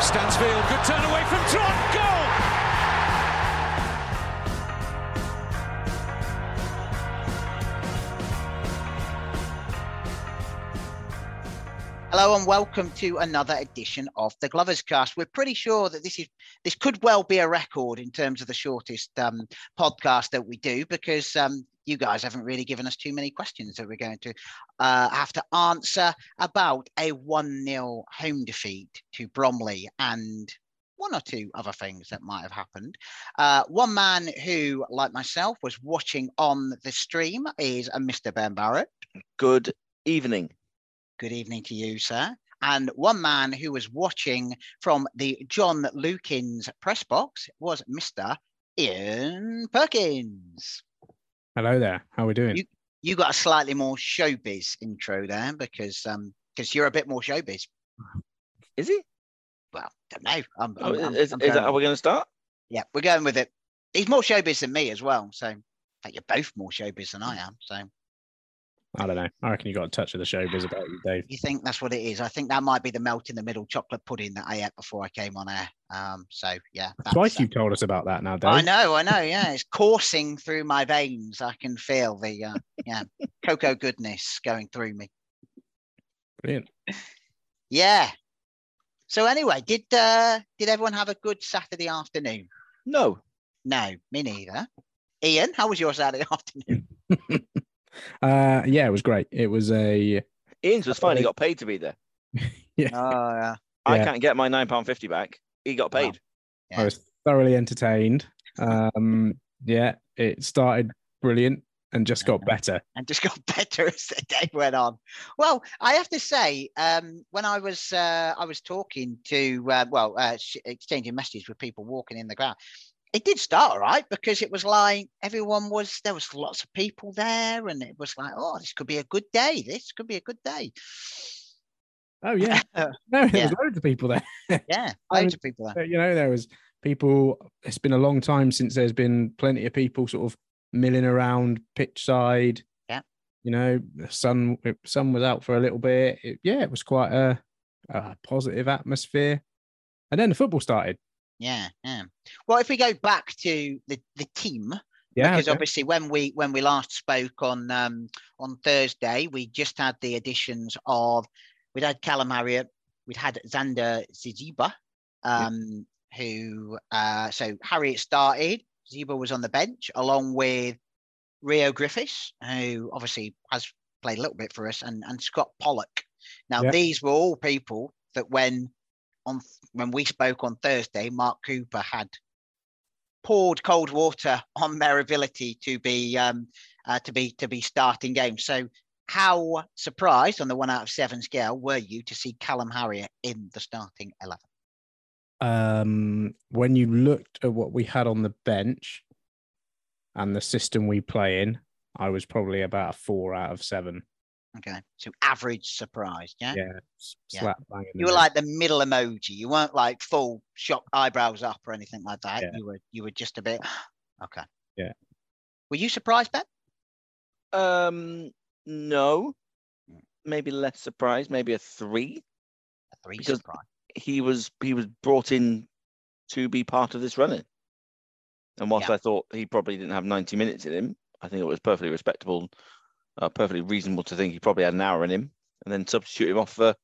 Stansfield, good turn away from Trot. Goal. Hello and welcome to another edition of the Gloverscast. We're pretty sure that this is this could well be a record in terms of the shortest um, podcast that we do because um, you guys haven't really given us too many questions that we're going to uh, have to answer about a one 0 home defeat to Bromley and one or two other things that might have happened. Uh, one man who, like myself, was watching on the stream is a Mr. Ben Barrett. Good evening. Good evening to you, sir. And one man who was watching from the John Lukins press box was Mr. Ian Perkins. Hello there. How are we doing? You, you got a slightly more showbiz intro there because um because you're a bit more showbiz. Is he? Well, don't know. I'm, Oh, I'm- I'm- is, I'm is that how we're going to start? yeah, we're going with it. He's more showbiz than me as well. So in fact, you're both more showbiz than I am. So I don't know. I reckon you got a touch of the showbiz about you, Dave. you think that's what it is? I think that might be the melt in the middle chocolate pudding that I ate before I came on air. Um, so yeah, that's, Twice uh, you told us about that now, Dave. I know, I know. Yeah, it's coursing through my veins. I can feel the uh, yeah cocoa goodness going through me. Brilliant. Yeah. So anyway, did uh, did everyone have a good Saturday afternoon? No. No, me neither. Ian, how was your Saturday afternoon? Uh, yeah, it was great. It was a Ian's was fine. He got paid to be there. Oh yeah, I Yeah. can't get my £9.50 back. He got Wow. paid. Yeah. I was thoroughly entertained. Um, yeah, it started brilliant and just got better. and just got better as the day went on. Well, I have to say, um, when I was uh, I was talking to uh, well, uh, sh- exchanging messages with people walking in the ground, it did start all right because it was like everyone was there was lots of people there, and it was like, oh, this could be a good day. This could be a good day. Oh yeah, no, there yeah. was loads of people there. yeah, I loads was- of people there. you know, there was people. It's been a long time since there's been plenty of people sort of milling around pitch side. Yeah. You know, the sun sun was out for a little bit. It- yeah, it was quite a, a positive atmosphere. And then the football started. Yeah, yeah. Well, if we go back to the the team, Yeah. because okay. obviously when we when we last spoke on um on Thursday, we just had the additions of we'd had Callum Harriott, we'd had Zanda Siziba, um, who uh so Harriott started, Ziba was on the bench along with Rio Griffiths, who obviously has played a little bit for us, and and Scott Pollock. Now Yeah. these were all people that when on when we spoke on Thursday, Mark Cooper had poured cold water on their ability to be um, uh, to be to be starting games. So, how surprised on the one out of seven scale were you to see Callum Harriott in the starting eleven? um, when you looked at what we had on the bench and the system we play in, I was probably about a four out of seven. Okay, so average surprised, yeah. Yeah, Yeah. slap bang You were middle. like the middle emoji. You weren't like full shock eyebrows up or anything like that. Yeah. You were you were just a bit okay. Yeah. Were you surprised, Ben? Um, no. Mm. Maybe less surprised. Maybe a three. A three Because- surprise. He was he was brought in to be part of this running. And whilst Yeah. I thought he probably didn't have 90 minutes in him, I think it was perfectly respectable, uh, perfectly reasonable to think he probably had an hour in him, and then substitute him off for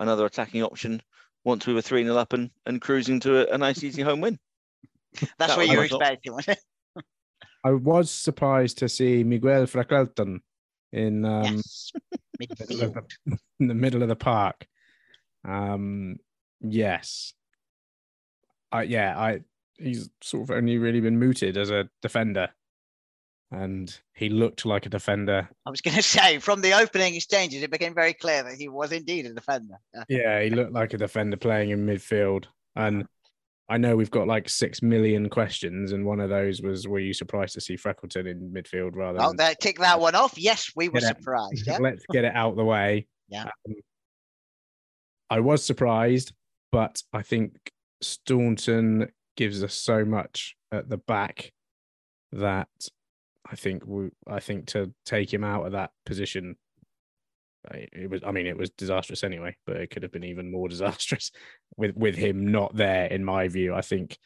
another attacking option once we were 3 0 up and, and cruising to a, a nice, easy home win. That's that what you were expecting, was it? I was surprised to see Miguel Freckleton in um, yes. middle of Midfield. the- in the middle of the park. Um, yes, I yeah, I he's sort of only really been mooted as a defender, and he looked like a defender. I was going to say, from the opening exchanges, it became very clear that he was indeed a defender. Yeah. He looked like a defender playing in midfield, and I know we've got like six million questions, and one of those was, "Were you surprised to see Freckleton in midfield rather?" Oh, than that, tick that one off. Yes, we were Get surprised. Yeah. Let's get it out of the way. Yeah. Um, I was surprised, but I think Staunton gives us so much at the back that I think we, I think to take him out of that position, it was. I mean, it was disastrous anyway, but it could have been even more disastrous with with him not there. In my view, I think,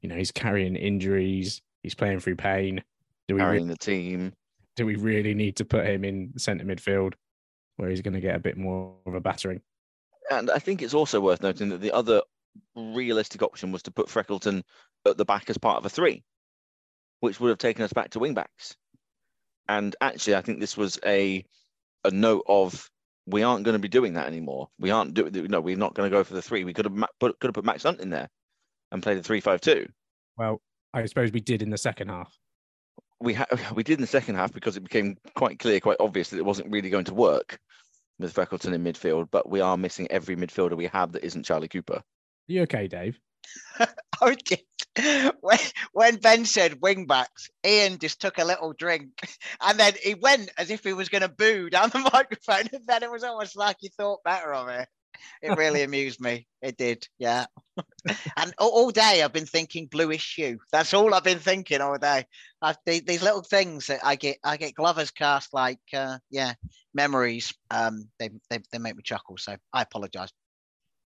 you know, he's carrying injuries. He's playing through pain. Do we really Carrying the team. do we really need to put him in centre midfield where he's going to get a bit more of a battering? And I think it's also worth noting that the other realistic option was to put Freckleton at the back as part of a three, which would have taken us back to wing backs. And actually, I think this was a a note of we aren't going to be doing that anymore. We aren't doing. No, we're not going to go for the three. We could have put could have put Max Hunt in there and played a three-five-two. Well, I suppose we did in the second half. We ha- we did in the second half because it became quite clear, quite obvious that it wasn't really going to work with Freckleton in midfield. But we are missing every midfielder we have that isn't Charlie Cooper. you okay, Dave? Oh, when, when Ben said wing backs, Ian just took a little drink and then he went as if he was going to boo down the microphone. And then it was almost like he thought better of it. It really amused me. It did. Yeah. and all, all day I've been thinking bluish shoe. That's all I've been thinking all day. I've, the- these little things that I get, I get Gloverscast like, uh, yeah, memories. Um, they, they, they make me chuckle. So I apologize.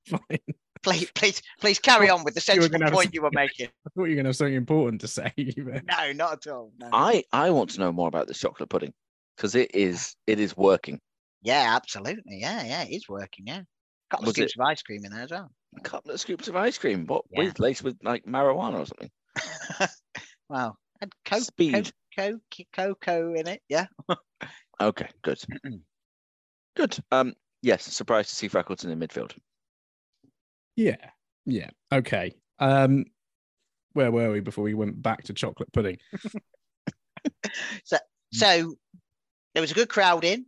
Fine. Please, please, please carry on with the You sensible gonna point you were making. I thought you were going to have something important to say. but- No, not at all. No. I I want to know more about this chocolate pudding because it is it is working. Yeah, absolutely. Yeah, yeah, it is working. Yeah, a couple of Was scoops of ice cream in there as well. A couple of scoops of ice cream, what Yeah. with laced with like marijuana or something. wow, and co- Speed. co- co- cocoa in it. Yeah. Okay, good, good. Um, yes, surprised to see Freckleton in the midfield. Yeah. Yeah. Okay. Um, where were we before we went back to chocolate pudding? So so there was a good crowd in,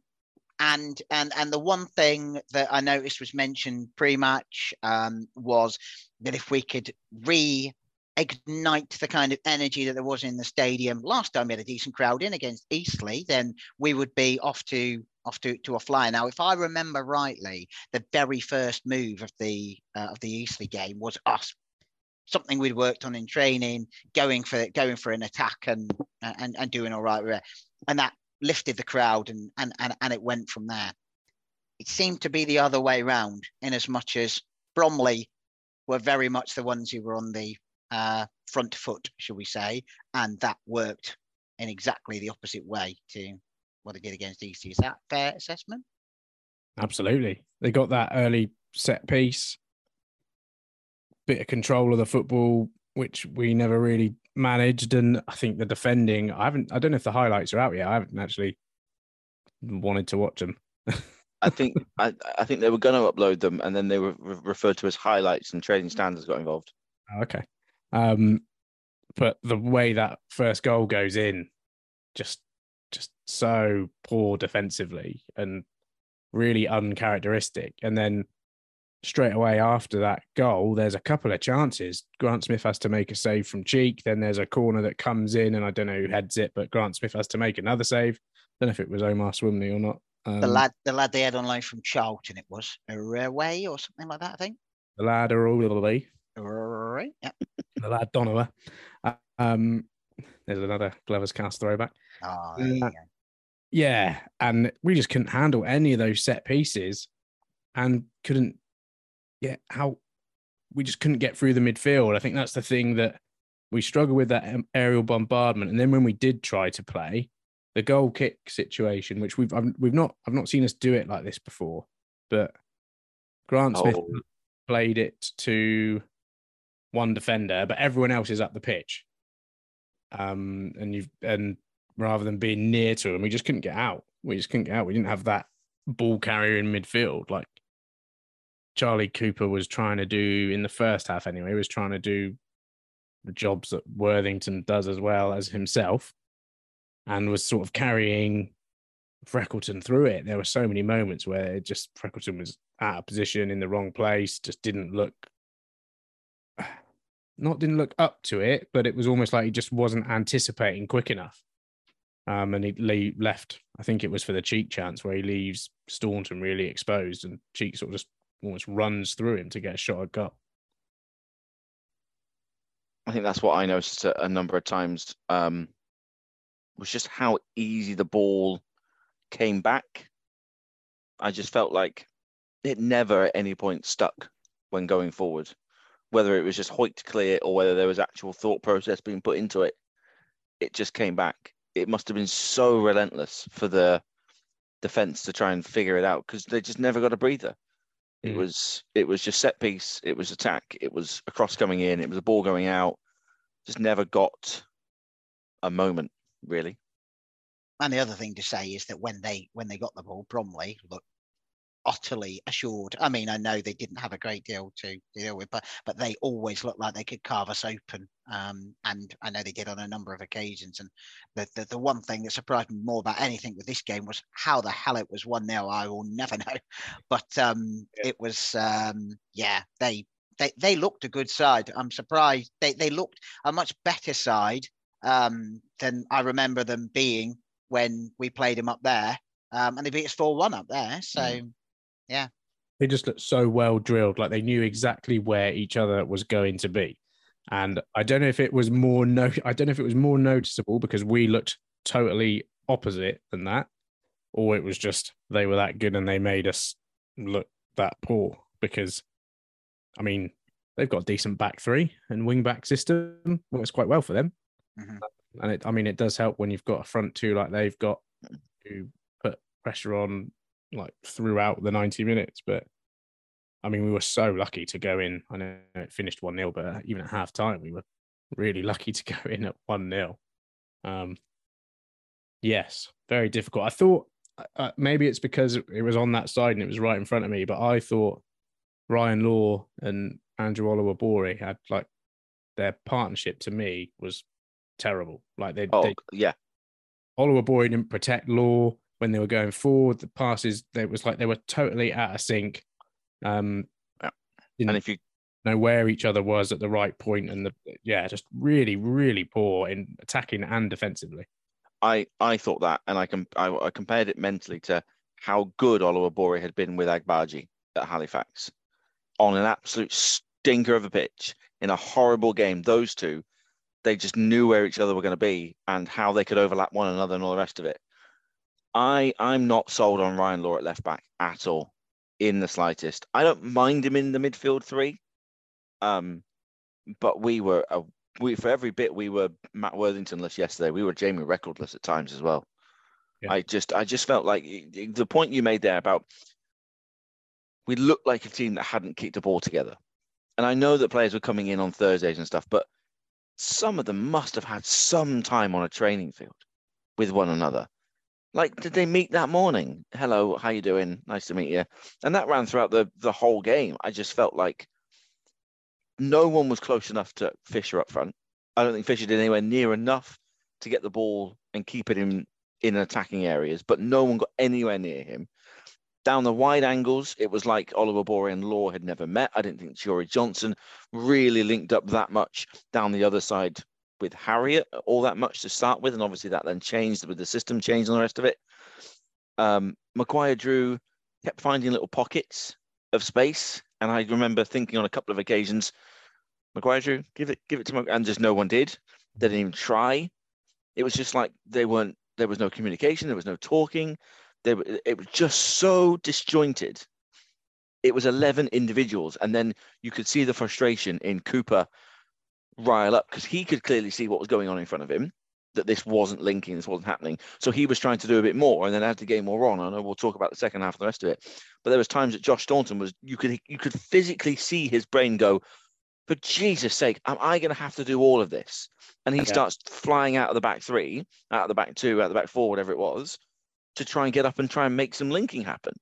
and and and the one thing that I noticed was mentioned pre-match um, was that if we could reignite the kind of energy that there was in the stadium last time we had a decent crowd in against Eastleigh, then we would be off to off to, to a flyer. Now, if I remember rightly, the very first move of the uh, of the Eastleigh game was us something we'd worked on in training, going for going for an attack and and and doing all right with it, and that lifted the crowd and and and, and it went from there. It seemed to be the other way round, in as much as Bromley were very much the ones who were on the uh, front foot, shall we say, and that worked in exactly the opposite way to what they did against Eastleigh. Is that fair assessment? Absolutely. They got that early set piece, bit of control of the football, which we never really managed. And I think the defending, I haven't, I don't know if the highlights are out yet. I haven't actually wanted to watch them. I think I, I think they were going to upload them, and then they were re- referred to as highlights, and trading standards got involved. Oh, okay. Um, but the way that first goal goes in, just just so poor defensively and really uncharacteristic. And then straight away after that goal, there's a couple of chances. Grant Smith has to make a save from cheek. Then there's a corner that comes in, and I don't know who heads it, but Grant Smith has to make another save. I don't know if it was Omar Sowunmi or not. Um, The lad, the lad they had on loan from Charlton, it was a Array or something like that, I think. the lad the Right. Yeah. the lad Donovan. Uh, Um, there's another Gloverscast throwback. Oh, there you Uh, go. Yeah, and we just couldn't handle any of those set pieces, and couldn't get how we just couldn't get through the midfield. I think that's the thing that we struggle with that aerial bombardment, and then when we did try to play the goal kick situation, which we've I've, we've not I've not seen us do it like this before, but Grant Smith Oh. played it to one defender, but everyone else is up the pitch. Um, and you've and rather than being near to him, we just couldn't get out. We just couldn't get out. We didn't have that ball carrier in midfield like Charlie Cooper was trying to do in the first half. Anyway, he was trying to do the jobs that Worthington does as well as himself, and was sort of carrying Freckleton through it. There were so many moments where it just Freckleton was out of position in the wrong place, just didn't look not didn't look up to it, but it was almost like he just wasn't anticipating quick enough. Um, and he le- left. I think it was for the cheek chance where he leaves Staunton really exposed, and Cheek sort of just almost runs through him to get a shot at goal. I think that's what I noticed a, a number of times. Um, was just how easy the ball came back. I just felt like it never at any point stuck when going forward, whether it was just to clear or whether there was actual thought process being put into it. It just came back. It must have been so relentless for the defense to try and figure it out because they just never got a breather. It Mm. was it was just set piece. It was attack. It was a cross coming in. It was a ball going out. Just never got a moment really. And the other thing to say is that when they when they got the ball, Bromley looked utterly assured. I mean, I know they didn't have a great deal to deal with, but but they always looked like they could carve us open. Um, and I know they did on a number of occasions. And the, the the one thing that surprised me more about anything with this game was how the hell it was one 0 I will never know. But um, it was um, yeah, they they they looked a good side. I'm surprised they they looked a much better side um, than I remember them being when we played them up there. Um, and they beat us 4 1 up there. So, They just looked so well drilled, like they knew exactly where each other was going to be. And I don't know if it was more no, I don't know if it was more noticeable because we looked totally opposite than that, or it was just they were that good and they made us look that poor. Because, I mean, they've got a decent back three and wing back system works quite well for them. Mhm. And it, I mean, it does help when you've got a front two like they've got to put pressure on like throughout the 90 minutes. But I mean, we were so lucky to go in. I know it finished 1 0, but even at half time, we were really lucky to go in at 1 0. Um, yes, very difficult. I thought uh, uh, maybe it's because it was on that side and it was right in front of me, but I thought Ryan Law and Andrew Oluwabori had like their partnership to me was terrible. Like they, Oh they yeah, Oluwabori didn't protect Law when they were going forward. The passes, it was like they were totally out of sync. Um, Yeah. and if you know where each other was at the right point, and the yeah, just really, really poor in attacking and defensively. I I thought that, and I can I, I compared it mentally to how good Oluwabori had been with Agbaji at Halifax on an absolute stinker of a pitch in a horrible game. Those two, they just knew where each other were going to be and how they could overlap one another and all the rest of it. I I'm not sold on Ryan Law at left back at all, in the slightest. I don't mind him in the midfield three, um, but we were a we for every bit we were Matt Worthingtonless yesterday. We were Jamie Recordless at times as well. Yeah. I just I just felt like the point you made there about we looked like a team that hadn't kicked the ball together. And I know that players were coming in on Thursdays and stuff, but some of them must have had some time on a training field with one another. Like, did they meet that morning? Hello, how you doing? Nice to meet you. And that ran throughout the the whole game. I just felt like no one was close enough to Fisher up front. I don't think Fisher did anywhere near enough to get the ball and keep it in in attacking areas, but no one got anywhere near him. Down the wide angles, it was like Oluwabori and Law had never met. I didn't think Jory Johnson really linked up that much down the other side with Harriott all that much to start with, and obviously that then changed with the system change and the rest of it. Um, Maguire Drew kept finding little pockets of space, and I remember thinking on a couple of occasions, Maguire Drew, give it, give it to Maguire, and just no one did. They didn't even try. It was just like they weren't. There was no communication. There was no talking. They were. It was just so disjointed. It was eleven individuals, and then you could see the frustration in Cooper rile up because he could clearly see what was going on in front of him that this wasn't linking, this wasn't happening. So he was trying to do a bit more, and then as the game wore on, I know we'll talk about the second half and the rest of it. But there was times that Josh Staunton was you could you could physically see his brain go, for Jesus' sake, am I going to have to do all of this? And he Okay. starts flying out of the back three, out of the back two, out of the back four, whatever it was, to try and get up and try and make some linking happen.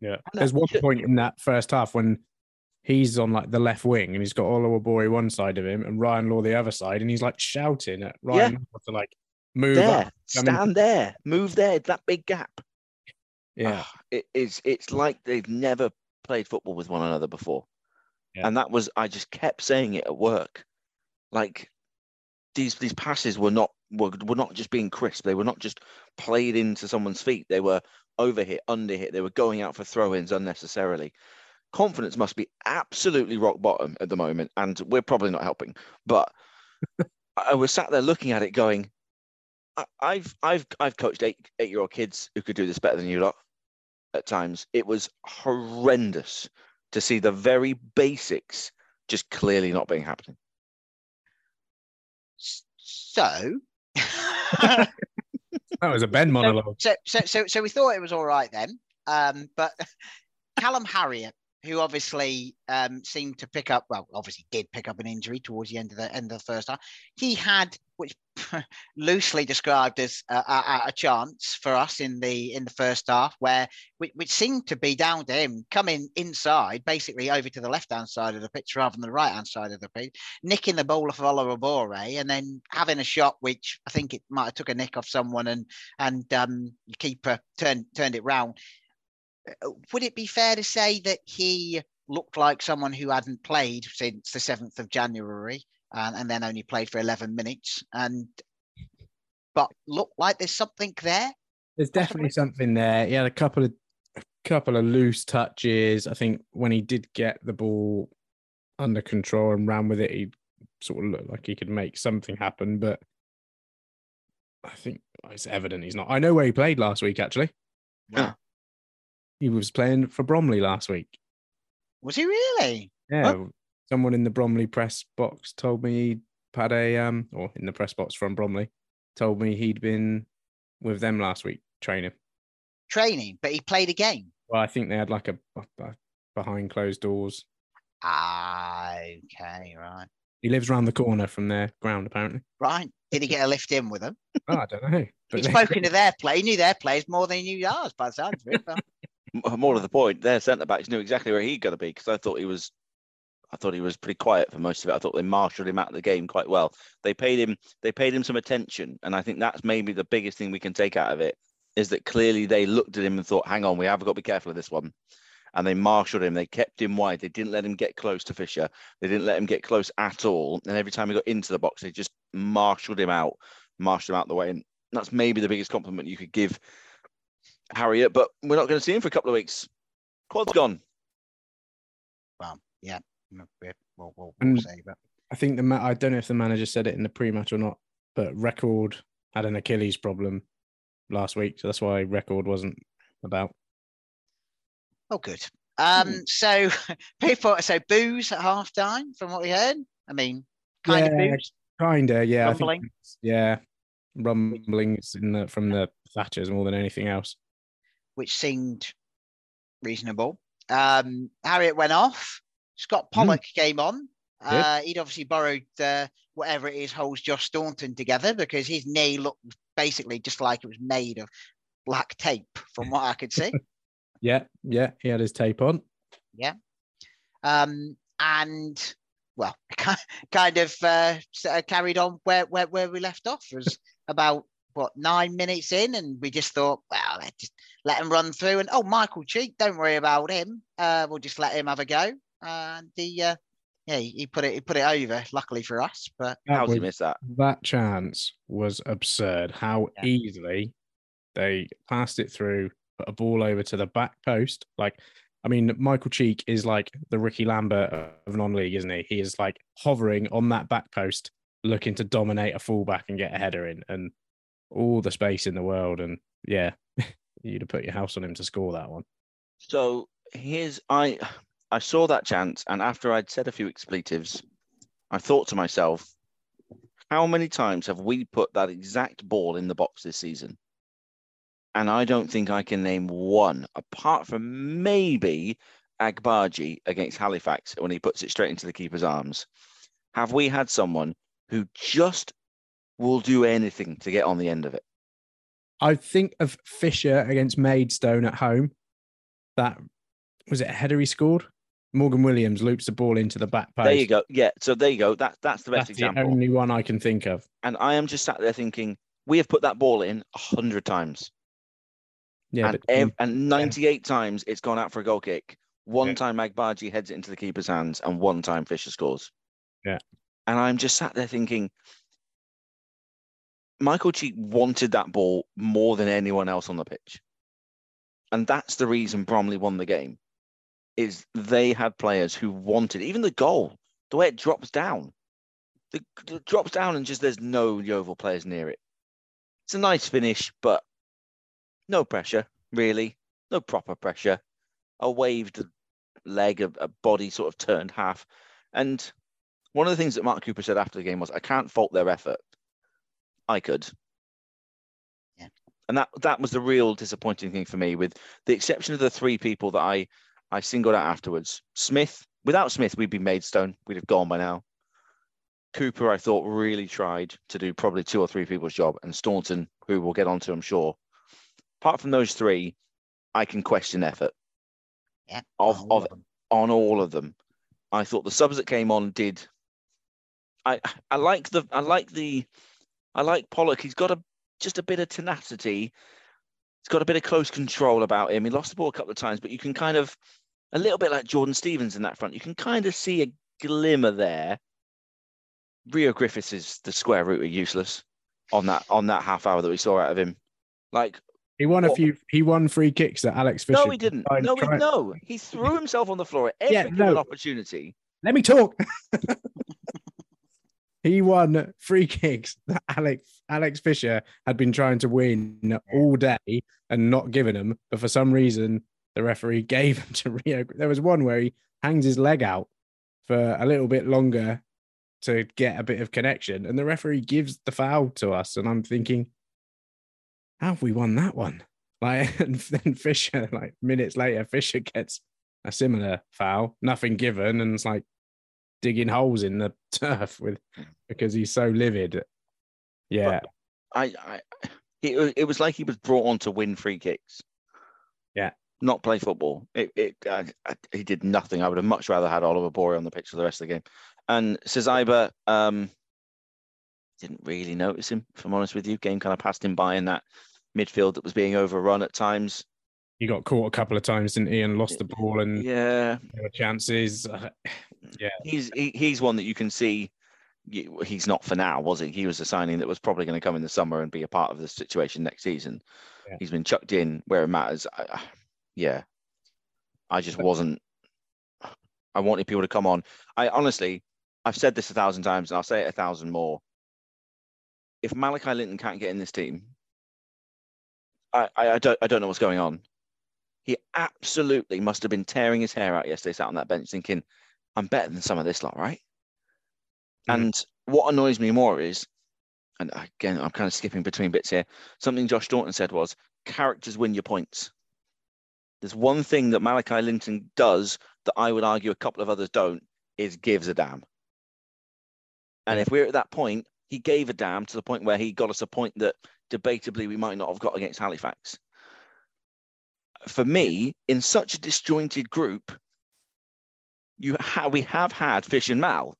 Yeah. And There's one point in that first half when he's on like the left wing and he's got Oluwabori one side of him and Ryan Law the other side, and he's like shouting at Ryan Law to like move there, up. Stand there, move there, that big gap. Yeah. Ah, it is. It's like they've never played football with one another before. Yeah. And that was I just kept saying it at work. Like these these passes were not were, were not just being crisp. They were not just played into someone's feet. They were overhit, underhit. They were going out for throw-ins unnecessarily. Confidence must be absolutely rock bottom at the moment, and we're probably not helping. But I was sat there looking at it, going, I- "I've I've I've coached eight eight year old kids who could do this better than you lot." At times, it was horrendous to see the very basics just clearly not being happening. So, That was a Ben monologue. so, so, so, so we thought it was all right then. Um, but Callum Harriott, who obviously um, seemed to pick up, well, obviously did pick up an injury towards the end of the end of the first half. He had, which loosely described as a, a, a chance for us in the in the first half, where which, which seemed to be down to him coming inside, basically over to the left hand side of the pitch rather than the right hand side of the pitch, nicking the ball off Oluwabori, and then having a shot which I think it might have took a nick off someone and and um, the keeper turned turned it round. Uh, Would it be fair to say that he looked like someone who hadn't played since the seventh of January and, and then only played for eleven minutes, and but looked like there's something there? There's definitely something there. He had a couple of a couple of loose touches. I think when he did get the ball under control and ran with it, he sort of looked like he could make something happen. But I think it's evident he's not. I know where he played last week. Actually, Yeah. He was playing for Bromley last week. Was he really? Yeah, someone in the Bromley press box told me he'd had a um, or in the press box from Bromley, told me he'd been with them last week training. Training, but he played a game. Well, I think they had like a, a behind closed doors. Ah, okay, right, He lives around the corner from their ground, apparently. right. Did he get a lift in with them? Oh, I don't know. They- spoken to their play. He knew their players more than he knew ours, by the sounds of it. More to the point, their centre backs knew exactly where he got to be because I thought he was, I thought he was pretty quiet for most of it. I thought they marshalled him out of the game quite well. They paid him, they paid him some attention, and I think that's maybe the biggest thing we can take out of it is that clearly they looked at him and thought, "Hang on, we have got to be careful of this one." And they marshalled him. They kept him wide. They didn't let him get close to Fisher. They didn't let him get close at all. And every time he got into the box, they just marshalled him out, marshalled him out the way. And that's maybe the biggest compliment you could give Harriott. But we're not going to see him for a couple of weeks. Quad's gone. well, yeah, we'll, we'll, we'll, we'll say that. I think the ma- I don't know if the manager said it in the pre-match or not, but Reckord had an Achilles problem last week, so that's why Reckord wasn't about. Oh, good. Um, so people, so booze at half time from what we heard. I mean, kind of Yeah, booze. Kinda, yeah. I think Rumbling? yeah, rumblings in the from the Thatchers more than anything else. Which seemed reasonable. Um, Harriott went off. Scott Pollock came on. Uh, he'd obviously borrowed uh, whatever it is holds Josh Staunton together because his knee looked basically just like it was made of black tape, from what I could see. Yeah, yeah. He had his tape on. Yeah, um, and well, kind of uh, uh, carried on where, where where we left off. Was about what nine minutes in, and we just thought, well, let just let him run through. And oh, Michael Cheek, don't worry about him. Uh, we'll just let him have a go. And the uh, yeah, he, he put it he put it over. Luckily for us, but That How's he was- missed that? that chance was absurd. How Yeah. easily they passed it through, put a ball over to the back post. Like, I mean, Michael Cheek is like the Rickie Lambert of non-league, isn't he? He is like hovering on that back post, looking to dominate a fullback and get a header in, and all the space in the world. And yeah, you'd have put your house on him to score that one. So here's I I saw that chance, and after I'd said a few expletives, I thought to myself, how many times have we put that exact ball in the box this season? And I don't think I can name one, apart from maybe Agbaji against Halifax when he puts it straight into the keeper's arms. Have we had someone who just will do anything to get on the end of it? I think of Fisher against Maidstone at home. That was it. A header he scored. Morgan Williams loops the ball into the back post. There you go. Yeah. So there you go. That that's the best That's example. the only one I can think of. And I am just sat there thinking, we have put that ball in a hundred times, Yeah, and but ev- and ninety-eight times it's gone out for a goal kick. One Yeah. time Magbaji heads it into the keeper's hands, and one time Fisher scores. Yeah. And I'm just sat there thinking, Michael Cheek wanted that ball more than anyone else on the pitch. And that's the reason Bromley won the game. Is they had players who wanted even the goal, the way it drops down. The, it drops down and just there's no Yeovil players near it. It's a nice finish, but no pressure, really. No proper pressure. A waved leg, a, a body sort of turned half. And one of the things that Mark Cooper said after the game was, I can't fault their effort. I could. Yeah. And that that was the real disappointing thing for me, with the exception of the three people that I I singled out afterwards. Smith, without Smith, we'd be Maidstone. We'd have gone by now. Cooper, I thought, really tried to do probably two or three people's job, and Staunton, who we'll get onto, I'm sure. Apart from those three, I can question effort Yeah. of of of on all of them. I thought the subs that came on did. I I like the I like the I like Pollock. He's got a just a bit of tenacity. He's got a bit of close control about him. He lost the ball a couple of times, but you can kind of a little bit like Jordan Stevens in that front. You can kind of see a glimmer there. Rio Griffiths is the square root of useless on that on that half hour that we saw out of him. Like He won a few. He won free kicks that Alex Fisher. no, he didn't. No, he, no, he threw himself on the floor at every Yeah, no. opportunity. Let me talk. he won free kicks that Alex Alex Fisher had been trying to win all day and not giving them, but for some reason the referee gave them to Rio. There was one where he hangs his leg out for a little bit longer to get a bit of connection, and the referee gives the foul to us, and I'm thinking, how have we won that one? Like, and then Fisher, like minutes later, Fisher gets a similar foul, nothing given, and it's like digging holes in the turf with because he's so livid. Yeah, I, I it, it was like he was brought on to win free kicks. Yeah. Not play football. It, it uh, I- he did nothing. I would have much rather had Oluwabori on the pitch for the rest of the game. And Siziba, um, didn't really notice him, if I'm honest with you. Game kind of passed him by in that midfield that was being overrun at times. he got caught a couple of times, didn't he? And lost the ball, and Yeah, there were chances. Uh, he's he, he's one that you can see. He's not for now, was he? He was a signing that was probably going to come in the summer and be a part of the situation next season. Yeah. He's been chucked in where it matters. I- yeah, I just wasn't. I wanted people to come on. I honestly, I've said this a thousand times, and I'll say it a thousand more. If Malachi Linton can't get in this team, I, I, I don't I don't know what's going on. He absolutely must have been tearing his hair out yesterday, sat on that bench, thinking, "I'm better than some of this lot, right?" Mhm. And what annoys me more is, and again, I'm kind of skipping between bits here. Something Josh Staunton said was, "Characters win your points." There's one thing that Malachi Linton does that I would argue a couple of others don't is gives a damn. And if we're at that point, he gave a damn to the point where he got us a point that debatably we might not have got against Halifax. For me, in such a disjointed group, you ha- we have had Fish and Mal.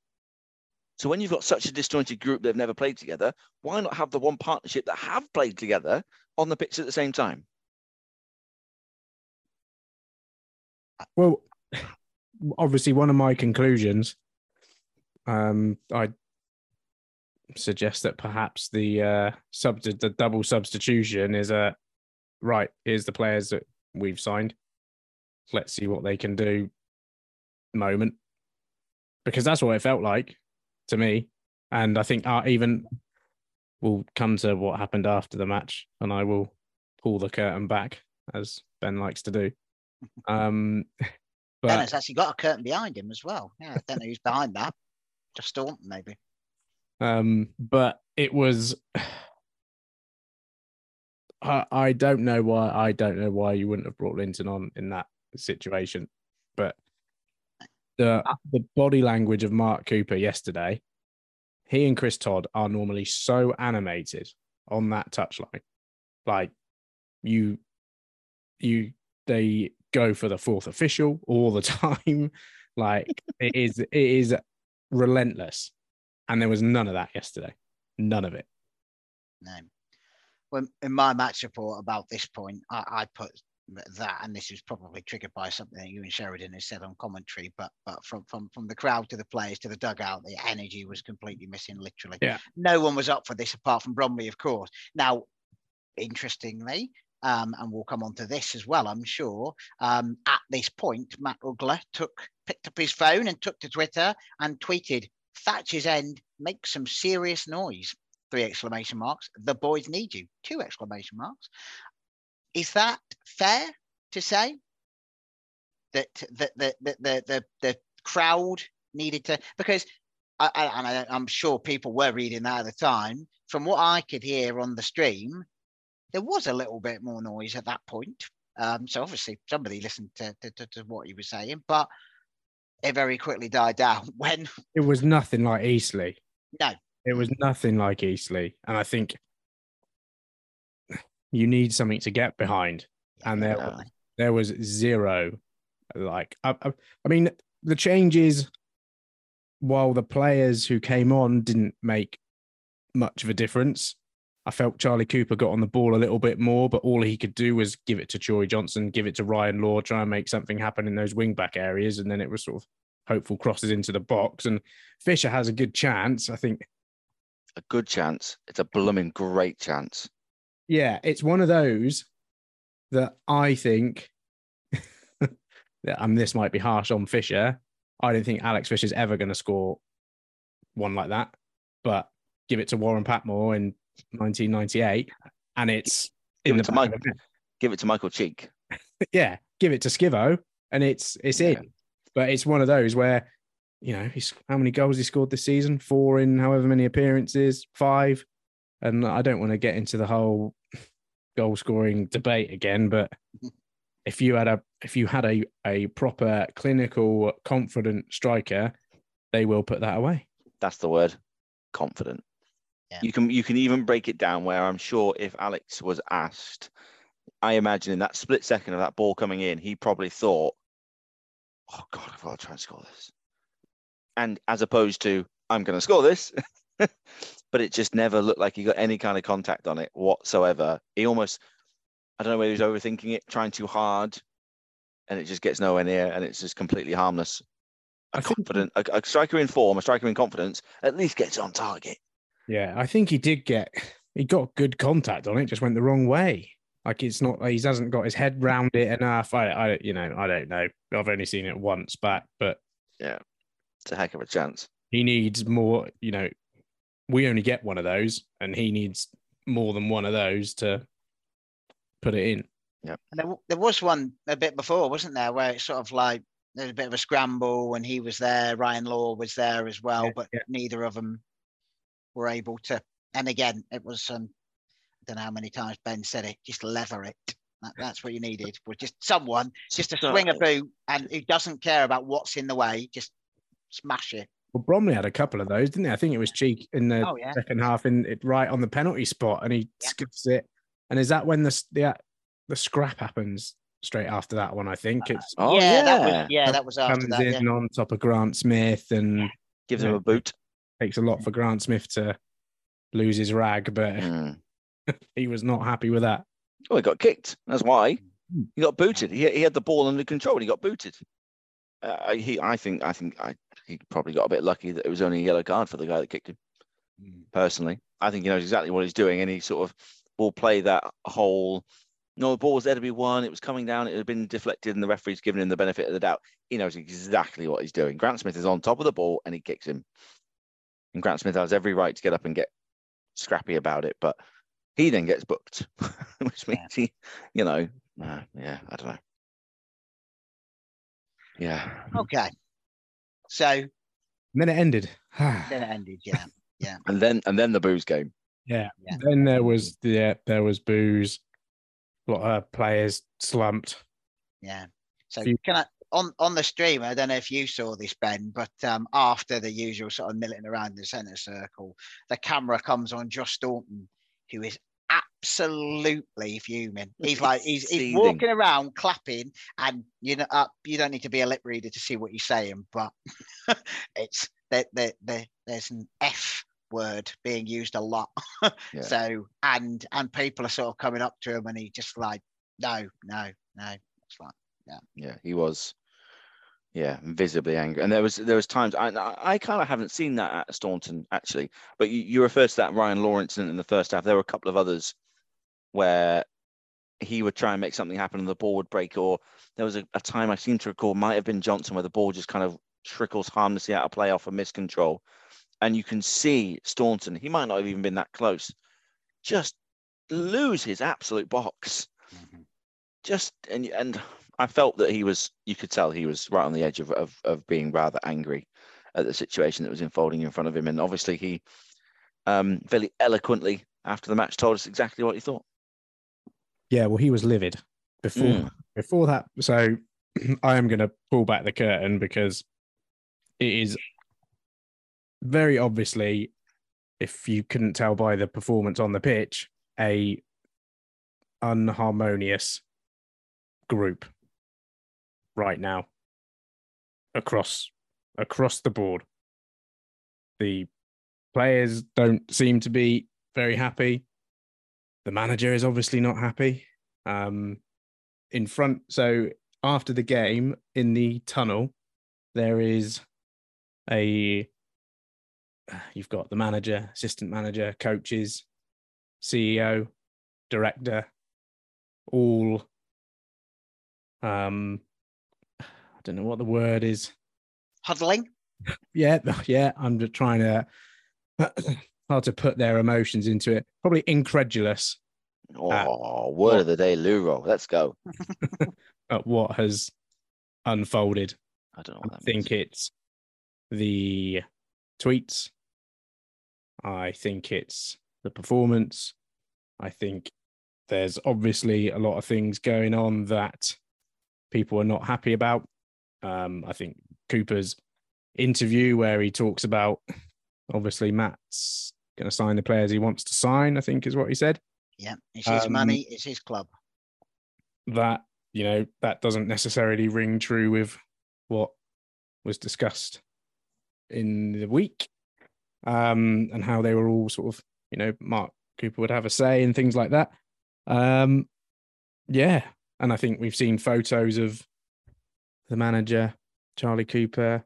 So when you've got such a disjointed group that have never played together, why not have the one partnership that have played together on the pitch at the same time? well, obviously, one of my conclusions, um, I suggest that perhaps the uh, sub the double substitution is a right. Here's the players that we've signed. Let's see what they can do. Moment, because that's what it felt like to me, and I think uh, even we'll come to what happened after the match, and I will pull the curtain back as Ben likes to do. Um, but Dennis actually got a curtain behind him as well. Yeah, I don't know who's behind that. Just Staunton, maybe. Um, but it was. I, I don't know why. I don't know why you wouldn't have brought Linton on in that situation, but the ah. the body language of Mark Cooper yesterday, he and Chris Todd are normally so animated on that touchline, like you, you they go for the fourth official all the time, like it is it is relentless and there was none of that yesterday. None of it. No. When in my match report about this point, I, I put that, and this is probably triggered by something that you and Sheridan has said on commentary, but but from from from the crowd to the players to the dugout, the energy was completely missing. Literally, Yeah. No one was up for this apart from Bromley, of course. Now, interestingly, um, and we'll come on to this as well, I'm sure. Um, at this point, Matt Ugler took picked up his phone and took to Twitter and tweeted, "Thatcher's end makes some serious noise." Three exclamation marks. The boys need you. Two exclamation marks. Is that fair to say that that the the the the, the crowd needed to because I, I, and I, I'm sure people were reading that at the time. From what I could hear on the stream, there was a little bit more noise at that point. Um, so obviously somebody listened to, to, to, to what he was saying, but it very quickly died down when It was nothing like Eastleigh. No. It was nothing like Eastleigh. And I think you need something to get behind. And there, there was zero. Like, I, I, I mean, the changes, while the players who came on didn't make much of a difference, I felt Charlie Cooper got on the ball a little bit more, but all he could do was give it to Joy Johnson, give it to Ryan Law, try and make something happen in those wing back areas. And then it was sort of hopeful crosses into the box. And Fisher has a good chance. I think, A good chance. It's a blooming great chance. Yeah, it's one of those that I think that um, this might be harsh on Fisher. I don't think Alex Fisher's ever going to score one like that, but give it to Warren Patmore in 1998, and it's Give in it the to back Mike. of the net. Give it to Michael Cheek. yeah, give it to Skivo, and it's it's Yeah. in. But it's one of those where, you know, he's how many goals he scored this season? Four in however many appearances, five. And I don't want to get into the whole goal scoring debate again, but if you had a if you had a a proper clinical, confident striker, they will put that away. That's the word. Confident. Yeah. You can you can even break it down where I'm sure if Alex was asked, I imagine in that split second of that ball coming in, he probably thought, "Oh God, I've got to try and score this," and as opposed to, "I'm going to score this," but it just never looked like he got any kind of contact on it whatsoever. He almost, I don't know whether he was overthinking it, trying too hard, and it just gets nowhere near, and it's just completely harmless. A I think- confident, a, a striker in form, a striker in confidence, at least gets on target. Yeah, I think he did get he got good contact on it, just went the wrong way. Like it's not he hasn't got his head round it enough. I I you know, I don't know. I've only seen it once back, but yeah, It's a heck of a chance. he needs more, you know, we only get one of those and he needs more than one of those to put it in. Yeah. And there, there was one a bit before, wasn't there, where it's sort of like there's a bit of a scramble when he was there. Ryan Law was there as well, Yeah, but yeah. neither of them were able to. And again, it was um, I don't know how many times Ben said it. Just lever it. That, that's what you needed. Was just someone just to So- swing a boot and who doesn't care about what's in the way. Just smash it. Well, Bromley had a couple of those, didn't he? I think it was Cheek in the Oh yeah. second half, in it right on the penalty spot, and he Yeah. skips it. And is that when the the the scrap happens straight after that one? I think it's Oh yeah, yeah, that was yeah, that was after comes that. Yeah. in on top of Grant Smith and gives him a boot. takes a lot for Grant Smith to lose his rag, but Mm. he was not happy with that. Oh, he got kicked. That's why Hmm. he got booted. He, he had the ball under control and he got booted. Uh, he, I think, I think, I, he probably got a bit lucky that it was only a yellow card for the guy that kicked him. Personally, I think he knows exactly what he's doing, and he sort of will play that whole. No, the ball was there to be won. It was coming down. It had been deflected, and the referee's given him the benefit of the doubt. He knows exactly what he's doing. Grant Smith is on top of the ball, and he kicks him. And Grant Smith has every right to get up and get scrappy about it, but he then gets booked, which means he, you know, uh, yeah, I don't know. Yeah, Okay. So And then it ended. then it ended. Yeah. Yeah. And then and then the booze game. yeah. Yeah. Then there was yeah, there was booze. A lot of players slumped. Yeah. So Few- can I on on the stream? I don't know if you saw this, Ben, but um, after the usual sort of milling around the centre circle, the camera comes on Josh Staunton, who is absolutely fuming. He's like he's, he's walking around clapping, and you know uh, you don't need to be a lip reader to see what he's saying, but it's there, there, there, there's an F word being used a lot. Yeah. So and and people are sort of coming up to him, and he just like No, no, no. It's like yeah, Yeah, he was. Yeah, visibly angry, and there was there was times I I kind of haven't seen that at Staunton actually, but you, you refer to that Ryan Law incident in the first half. There were a couple of others where he would try and make something happen and the ball would break, or there was a, a time I seem to recall might have been Johnson where the ball just kind of trickles harmlessly out of play off a miscontrol, and you can see Staunton. He might not have even been that close, just lose his absolute box. Mhm. Just and and I felt that he was. You could tell he was right on the edge of of, of being rather angry at the situation that was unfolding in front of him, and obviously he um, very eloquently after the match told us exactly what he thought. Yeah, well, he was livid before Mm. before that. So I am going to pull back the curtain because it is very obviously, if you couldn't tell by the performance on the pitch, a unharmonious group right now across across the board. The players don't seem to be very happy. The manager is obviously not happy. Um, in front, so after the game in the tunnel, there is a you've got the manager, assistant manager, coaches, CEO, director, all um don't know what the word is. Huddling. Yeah, yeah, I'm just trying to hard to put their emotions into it. Probably incredulous Oh, word of the day, Luro. Let's go. at what has unfolded. I don't know I that think means. it's the tweets. I think it's the performance. I think there's obviously a lot of things going on that people are not happy about. Um, I think Cooper's interview where he talks about obviously Matt's going to sign the players he wants to sign, I think is what he said. Yeah, it's his Um, money. It's his club. that you know that doesn't necessarily ring true with what was discussed in the week um and how they were all sort of you know mark cooper would have a say and things like that um yeah and i think we've seen photos of the manager charlie cooper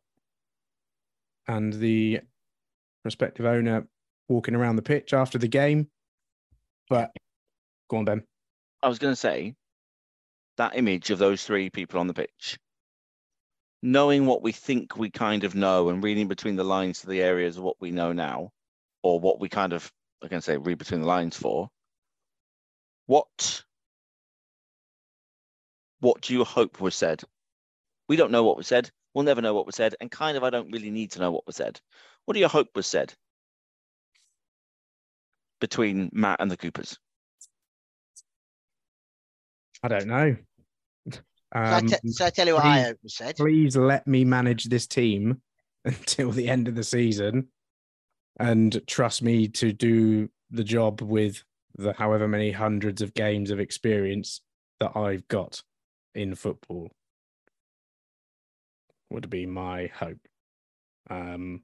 and the prospective owner walking around the pitch after the game but go on ben I was going to say that image of those three people on the pitch, knowing what we think we kind of know and reading between the lines to the areas of what we know now, or what we kind of, I can say, read between the lines for. What, what do you hope was said? We don't know what was said. We'll never know what was said, and kind of, I don't really need to know what was said. What do you hope was said between Matt and the Coopers? i don't know So, I um, so I tell you what I hope was said. please let me manage this team until the end of the season and trust me to do the job with the however many hundreds of games of experience that I've got in football would be my hope. Um,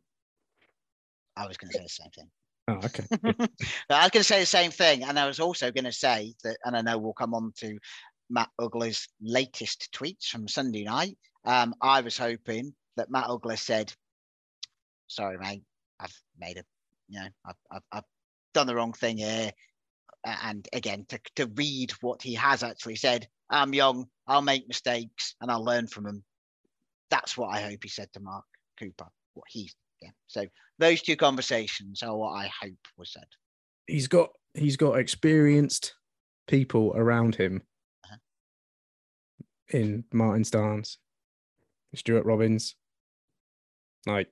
I was going to say the same thing. oh, okay. I was going to say the same thing, and I was also going to say that, and I know we'll come on to Matt Ugler's latest tweets from Sunday night. Um, I was hoping that Matt Ugler said, "Sorry, mate, I've made a, you know, I've, I've, I've done the wrong thing here." And again, to, to read what he has actually said, I'm young, I'll make mistakes, and I'll learn from them. That's what I hope he said to Mark Cooper. What he, yeah. So those two conversations are what I hope was said. he's got he's got experienced people around him Uh-huh. in Martin Starnes, Stuart Robbins. Like,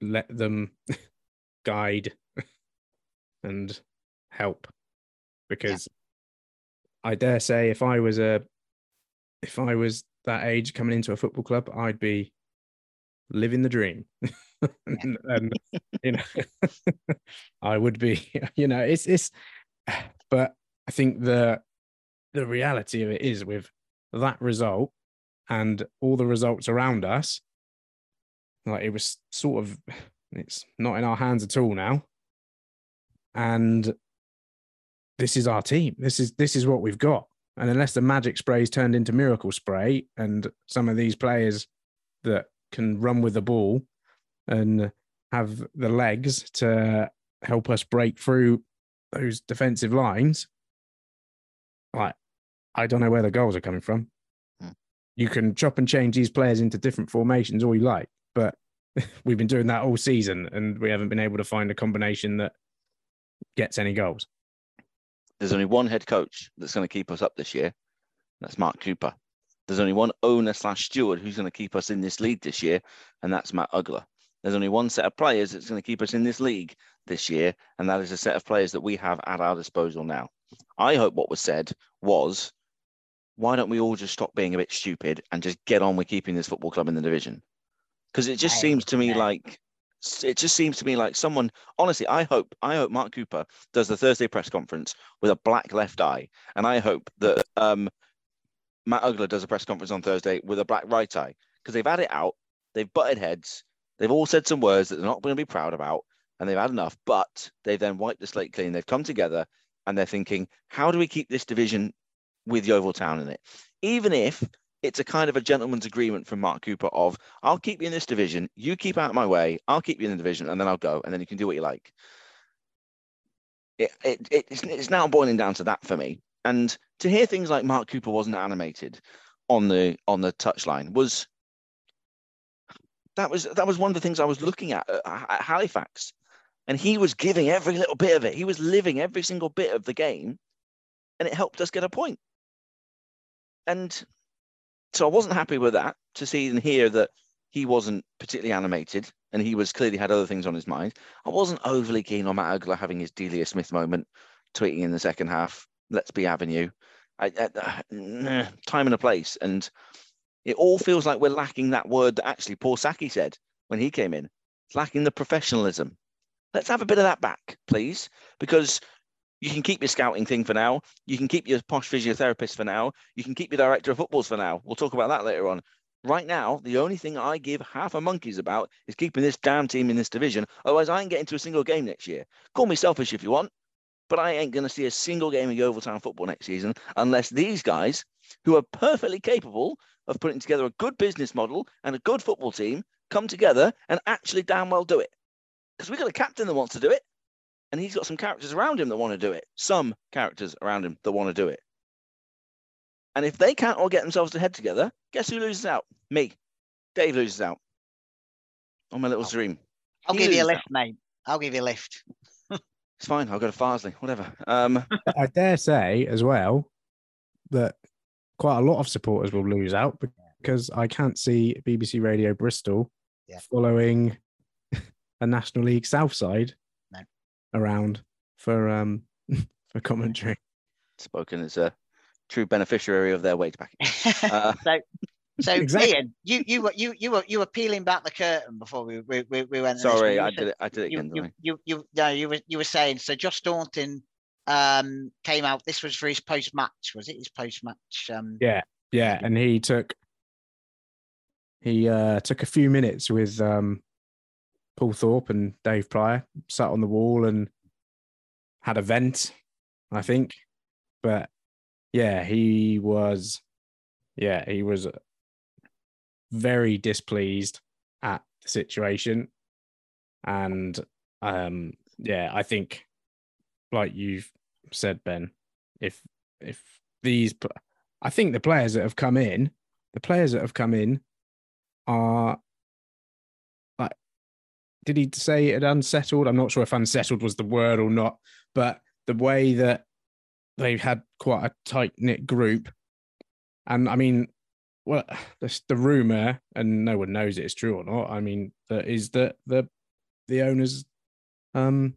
let them guide and help, because I dare say, if I was a if I was that age coming into a football club, I'd be living the dream. and, and you know I would be, you know, it's it's but I think the the reality of it is with that result and all the results around us, like it was sort of it's not in our hands at all now. And this is our team. This is this is what we've got. And unless the magic spray is turned into miracle spray, and some of these players that can run with the ball and have the legs to help us break through those defensive lines, like I don't know where the goals are coming from. Hmm. You can chop and change these players into different formations all you like, but we've been doing that all season and we haven't been able to find a combination that gets any goals. There's only one head coach that's going to keep us up this year. That's Mark Cooper. There's only one owner slash steward who's going to keep us in this league this year, and that's Matt Ugler. There's only one set of players that's going to keep us in this league this year, and that is a set of players that we have at our disposal now. I hope what was said was, why don't we all just stop being a bit stupid and just get on with keeping this football club in the division? Because it just Right, seems to me like it just seems to me like someone honestly i hope i hope mark cooper does the thursday press conference with a black left eye and i hope that um matt ugler does a press conference on thursday with a black right eye because they've had it out they've butted heads they've all said some words that they're not going to be proud about and they've had enough but they've then wiped the slate clean they've come together and they're thinking how do we keep this division with yeovil town in it? Even if it's a kind of a gentleman's agreement from Mark Cooper of I'll keep you in this division, you keep out of my way, I'll keep you in the division, and then I'll go, and then you can do what you like. It, it, it's, it's now boiling down to that for me. And to hear things like Mark Cooper wasn't animated on the on the touchline was that was that was one of the things I was looking at uh, at, at Halifax, and he was giving every little bit of it. He was living every single bit of the game, and it helped us get a point. And so I wasn't happy with that to see and hear that he wasn't particularly animated and he was clearly had other things on his mind. I wasn't overly keen on Matt Ugler having his Delia Smith moment, tweeting in the second half, let's be Avenue. I, I, uh, nah, time and a place. And it all feels like we're lacking that word that actually Paul Saki said when he came in. It's lacking the professionalism. Let's have a bit of that back, please, because you can keep your scouting thing for now. You can keep your posh physiotherapist for now. You can keep your director of footballs for now. We'll talk about that later on. Right now, the only thing I give half a monkey's about is keeping this damn team in this division. Otherwise, I ain't getting to a single game next year. Call me selfish if you want, but I ain't going to see a single game of Yeovil Town football next season unless these guys, who are perfectly capable of putting together a good business model and a good football team, come together and actually damn well do it. Because we've got a captain that wants to do it and he's got some characters around him that want to do it. Some characters around him that want to do it. And if they can't all get themselves to head together, guess who loses out? Me. Dave loses out on my little Oh. stream. I'll He give you a loses lift, mate. I'll give you a lift. It's fine. I'll go to Farsley, whatever. Um, I dare say as well that quite a lot of supporters will lose out because I can't see BBC Radio Bristol Yeah. following a National League South side No. Around for um for commentary. spoken as a true beneficiary of their wage package. Uh, so, so Exactly. Ian, you you were you you were you were peeling back the curtain before we we, we, we went. to this, but sorry, I did it. I did it you, again. you, didn't you, you, no, you were you were saying so. Josh Staunton um, came out. This was for his post match, was it? His post match. Um, Yeah. Yeah, and he took he uh took a few minutes with um Paul Thorpe and Dave Pryor, sat on the wall and had a vent, I think. But yeah, he was yeah, he was very displeased at the situation. And um yeah, I think like you've said, Ben, if if these I think the players that have come in, the players that have come in are did he say it unsettled? I'm not sure if unsettled was the word or not, but the way that they've had quite a tight knit group. And I mean, well, the, the rumor, and no one knows it's true or not. I mean, that is that the the owners, um,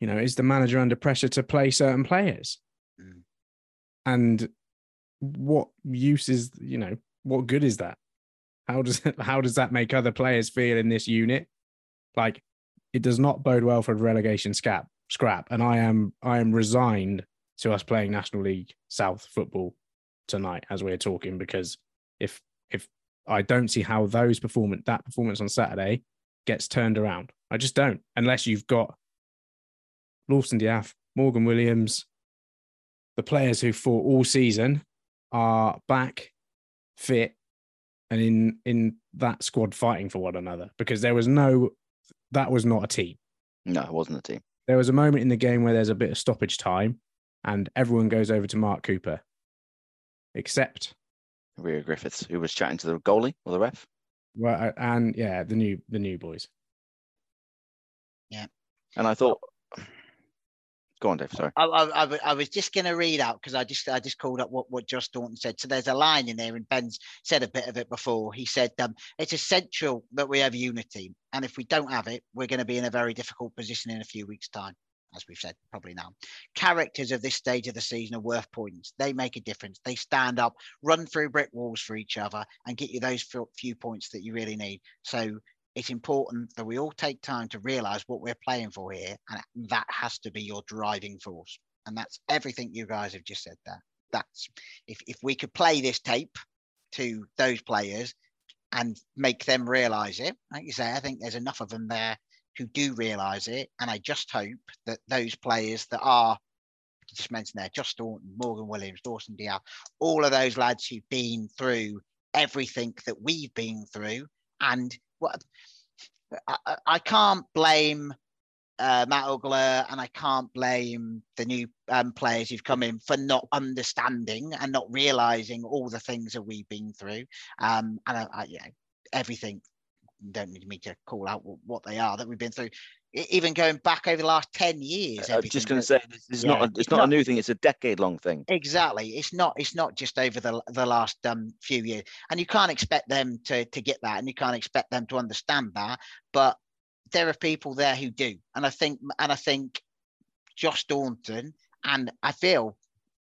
you know, is the manager under pressure to play certain players, Mm. and what use is you know what good is that? How does how does that make other players feel in this unit? Like, it does not bode well for relegation scrap scrap, and I am I am resigned to us playing National League South football tonight as we're talking because if if I don't see how those performance that performance on Saturday gets turned around. I just don't unless you've got Lawson D'Ath, Morgan Williams, the players who fought all season are back, fit, and in in that squad fighting for one another because there was no that was not a team. No, it wasn't a team. There was a moment in the game where there's a bit of stoppage time and everyone goes over to Mark Cooper, except Reo Griffiths, who was chatting to the goalie or the ref. well, uh, and yeah, the new the new boys. Yeah, and I thought, go on, Dave. Sorry. I, I, I was just going to read out because I just I just called up what, what Josh Staunton said. So there's a line in there, and Ben's said a bit of it before. He said um, it's essential that we have unity, and if we don't have it, we're going to be in a very difficult position in a few weeks' time. As we've said, probably now. Characters of this stage of the season are worth points. They make a difference. They stand up, run through brick walls for each other, and get you those few points that you really need. So it's important that we all take time to realize what we're playing for here, and that has to be your driving force. And that's everything you guys have just said there. That's if, if we could play this tape to those players and make them realize it, like you say, I think there's enough of them there who do realize it. And I just hope that those players that are just mentioned there, Josh Staunton, Morgan Williams, Lawson D'Ath, all of those lads who've been through everything that we've been through. And I, I- can't blame uh, Matt Ugler and I can't blame the new um, players who've come in for not understanding and not realizing all the things that we've been through. Um, and I, I, you know, everything. Don't need me to call out what they are that we've been through. Even going back over the last ten years. I was just going to say, is Yeah, not a, it's it's not, not- a new thing. It's a decade long thing. Exactly. It's not. It's not just over the the last um, few years, and you can't expect them to to get that, and you can't expect them to understand that. But there are people there who do, and I think, and I think, Josh Staunton, and I feel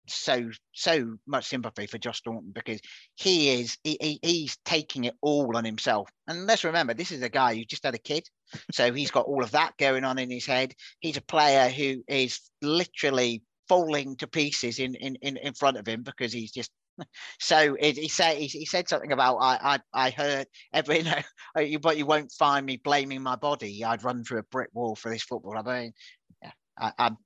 so so much sympathy for Josh Staunton because he is he, he, he's taking it all on himself. And let's remember, this is a guy who just had a kid, so he's got all of that going on in his head. He's a player who is literally falling to pieces in in in, in front of him because he's just so it, he said he, he said something about I I I heard every you know but you won't find me blaming my body. I'd run through a brick wall for this football. I mean, yeah, I, I'm.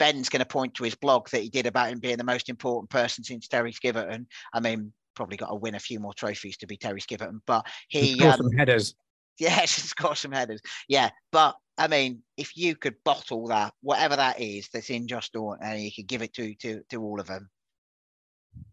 Ben's going to point to his blog that he did about him being the most important person since Terry Skiverton. I mean, probably got to win a few more trophies to be Terry Skiverton, but he Score um, some headers. Yes, it's got some headers. Yeah, but I mean, if you could bottle that, whatever that is, that's in Josh Dawn, and you could give it to to to all of them,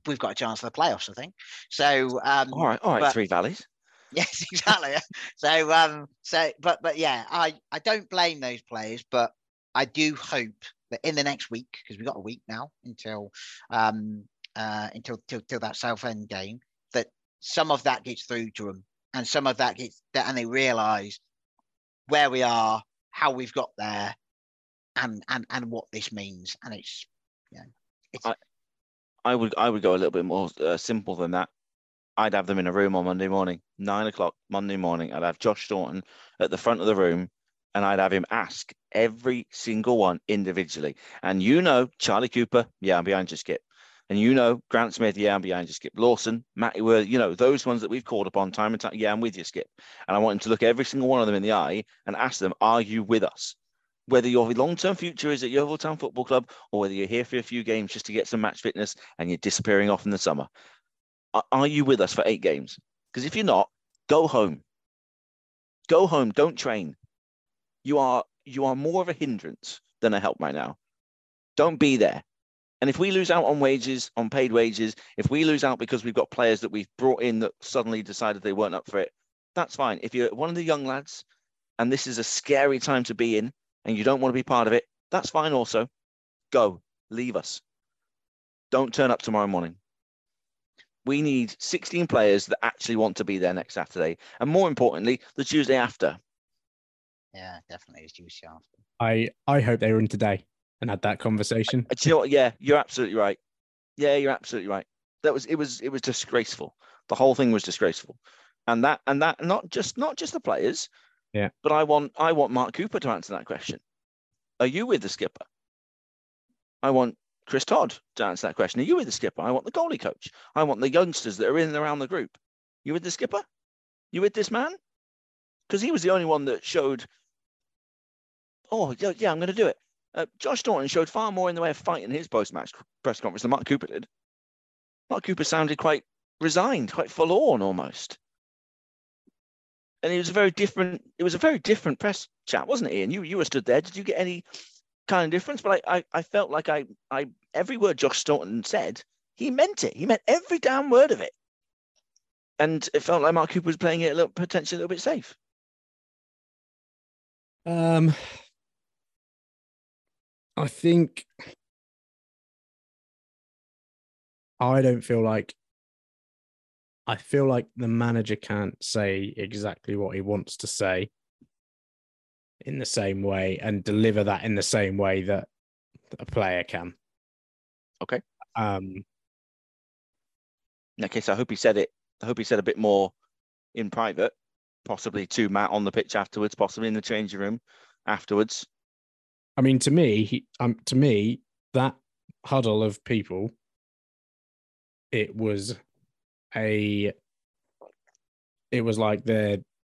we've got a chance for the playoffs. I think. So, um, All right, all right, but- Three Valleys. yes, exactly. so, um, so, but but yeah, I I don't blame those players, but I do hope that in the next week, because we've got a week now until um uh until till, till that Southend game, that some of that gets through to them, and some of that gets that, and they realise where we are, how we've got there, and and and what this means, and it's yeah, it's I- I would I would go a little bit more uh, simple than that. I'd have them in a room on Monday morning, nine o'clock Monday morning. I'd have Josh Staunton at the front of the room, and I'd have him ask every single one individually. And you know, Charlie Cooper, yeah, I'm behind you, Skip. And you know, Grant Smith, yeah, I'm behind you, Skip. Lawson, Matty Worth, you know, those ones that we've called upon time and time, yeah, I'm with you, Skip. And I want him to look every single one of them in the eye and ask them, are you with us? Whether your long-term future is at Yeovil Town Football Club or whether you're here for a few games just to get some match fitness and you're disappearing off in the summer, are you with us for eight games? Because if you're not, go home. Go home. Don't train. You are you are more of a hindrance than a help right now. Don't be there. And if we lose out on wages, on paid wages, if we lose out because we've got players that we've brought in that suddenly decided they weren't up for it, that's fine. If you're one of the young lads and this is a scary time to be in and you don't want to be part of it, that's fine also. Go, leave us. Don't turn up tomorrow morning. We need 16 players that actually want to be there next Saturday. And more importantly, the Tuesday after. Yeah, definitely is juicy after. I I hope they were in today and had that conversation. Do you know what? Yeah, you're absolutely right. Yeah, you're absolutely right. That was it was it was disgraceful. The whole thing was disgraceful. And that and that not just not just the players. Yeah. But I want I want Mark Cooper to answer that question. Are you with the skipper? I want Chris Todd to answer that question. Are you with the skipper? I want the goalie coach. I want the youngsters that are in and around the group. You with the skipper? You with this man? Because he was the only one that showed, oh, yeah, yeah I'm going to do it. Uh, Josh Staunton showed far more in the way of fight in his post-match press conference than Mark Cooper did. Mark Cooper sounded quite resigned, quite forlorn almost. And it was a very different. It was a very different press chat, wasn't it, Ian? You you were stood there. Did you get any kind of difference? But I I, I felt like I I every word Josh Staunton said, he meant it. He meant every damn word of it. And it felt like Mark Cooper was playing it a little potentially a little bit safe. Um, I think I don't feel like I feel like the manager can't say exactly what he wants to say in the same way and deliver that in the same way that a player can. Okay. Um, In that case, I hope he said it. I hope he said a bit more in private, possibly to Matt on the pitch afterwards, possibly in the changing room afterwards. I mean, to me, he, um, to me, that huddle of people, it was a, it was like they're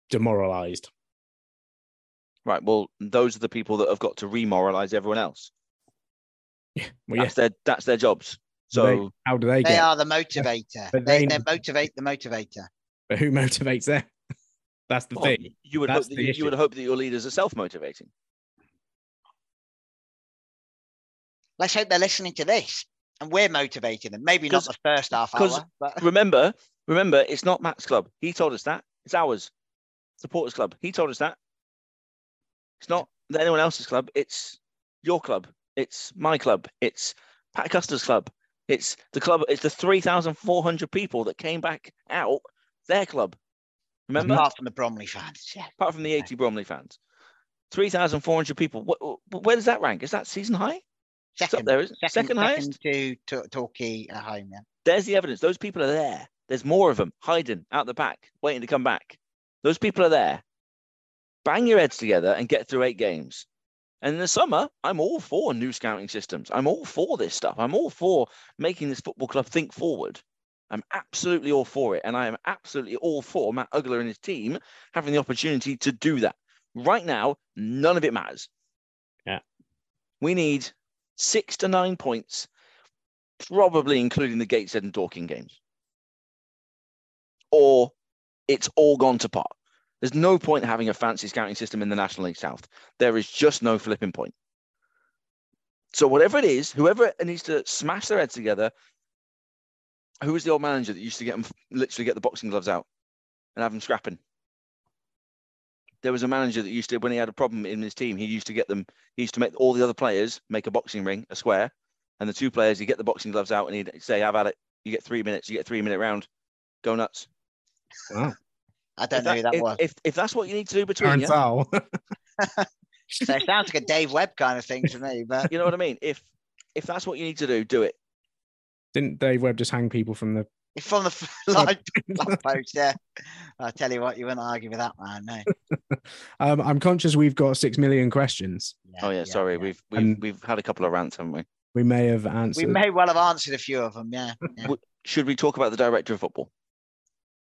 demoralized. Right. Well, those are the people that have got to remoralize everyone else. Yeah, well, yeah. That's their that's their jobs. Do they- So how do they, They get? are the motivator. But they, they- they motivate the motivator. But who motivates them? That's the well, thing. you would hope that you, you would hope that your leaders are self-motivating. Let's hope they're listening to this and we're motivating them. Maybe not the first half hour, but remember, remember, it's not Matt's club. He told us that. It's ours. Supporters club. He told us that. It's not anyone else's club. It's your club. It's my club. It's Pat Custer's club. It's the club. It's the three thousand four hundred people that came back out. Their club. Remember, apart from the Bromley fans, yeah. apart from the eighty Bromley fans, three thousand four hundred people. Wh- wh- where does that rank? Is that season high? It's up Second, there, isn't it? second, Second highest. to, to Torquay at home, yeah. There's the evidence. Those people are there. There's more of them hiding out the back, waiting to come back. Those people are there. Bang your heads together and get through eight games. And in the summer, I'm all for new scouting systems. I'm all for this stuff. I'm all for making this football club think forward. I'm absolutely all for it. And I am absolutely all for Matt Ugler and his team having the opportunity to do that. Right now, none of it matters. Yeah. We need six to nine points, probably including the Gateshead and Dorking games. Or it's all gone to pot. There's no point having a fancy scouting system in the National League South. There is just no flipping point. So whatever it is, whoever needs to smash their heads together. Who was the old manager that used to get them literally get the boxing gloves out and have them scrapping? There was a manager that used to, when he had a problem in his team, he used to get them. He used to make all the other players make a boxing ring, a square, and the two players, he'd get the boxing gloves out and he'd say, I've at it. You get three minutes. You get a three minute round. Go nuts." Wow. I don't if know who that if, was. If, if that's what you need to do between Aaron you, Sowell. So it sounds like a Dave Webb kind of thing to me, but you know what I mean. If if that's what you need to do, do it. Didn't Dave Webb just hang people from the? from the f- live, live post, yeah. I tell you what, you wouldn't argue with that man, no. Um, I'm conscious we've got six million questions. Oh yeah, sorry, yeah. we've we've And- we've had a couple of rants, haven't we? We may have answered. We may well have answered a few of them, yeah. yeah. Should we talk about the director of football?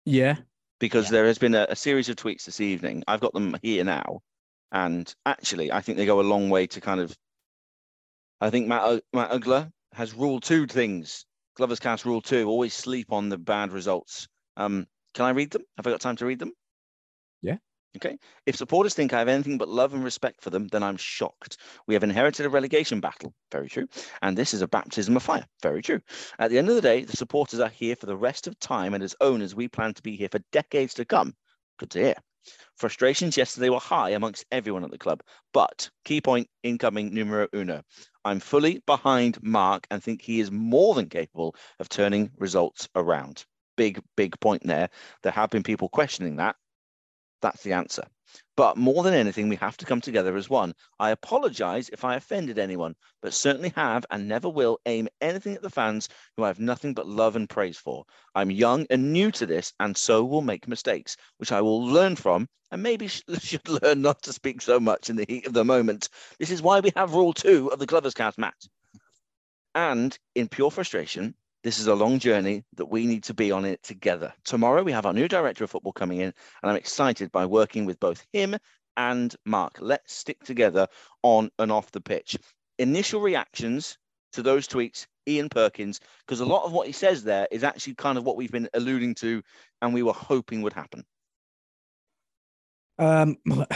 Yeah. Because Yeah. there has been a, a series of tweets this evening. I've got them here now, and actually, I think they go a long way to kind of. I think Matt Matt Ugler has ruled two things. Gloverscast rule two: always sleep on the bad results. Um, can I read them? Have I got time to read them? Yeah. Okay. If supporters think I have anything but love and respect for them, then I'm shocked. We have inherited a relegation battle. Very true. And this is a baptism of fire. Very true. At the end of the day, the supporters are here for the rest of time, and as owners, we plan to be here for decades to come. Good to hear. Frustrations yesterday were high amongst everyone at the club, but key point incoming numero uno. I'm fully behind Mark and think he is more than capable of turning results around. Big, big point there. There have been people questioning that. That's the answer. But more than anything, we have to come together as one. I apologize if I offended anyone, but certainly have and never will aim anything at the fans who I have nothing but love and praise for. I'm young and new to this, and so will make mistakes, which I will learn from, and maybe should learn not to speak so much in the heat of the moment. This is why we have rule two of the Gloverscast, Matt. And in pure frustration, this is a long journey that we need to be on it together. Tomorrow, we have our new director of football coming in, and I'm excited by working with both him and Mark. Let's stick together on and off the pitch. Initial reactions to those tweets, Ian Perkins, because a lot of what he says there is actually kind of what we've been alluding to and we were hoping would happen. Um,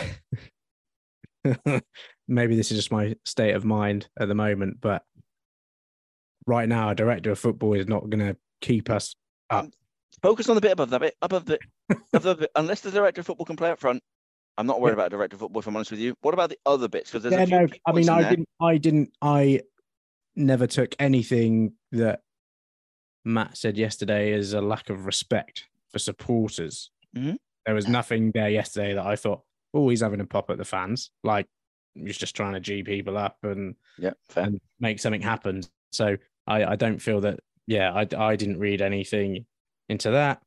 maybe this is just my state of mind at the moment, but right now, a director of football is not going to keep us up. Focus on the bit above that bit, above the, above the bit. Unless the director of football can play up front, I'm not worried Yeah. about a director of football. If I'm honest with you, what about the other bits? Because there's Yeah, a few no, I mean, I there. didn't, I didn't, I never took anything that Matt said yesterday as a lack of respect for supporters. Mhm. There was nothing there yesterday that I thought, oh, he's having a pop at the fans. Like he's just trying to G people up and, Yeah, and make something happen. So I, I don't feel that, yeah, I, I didn't read anything into that.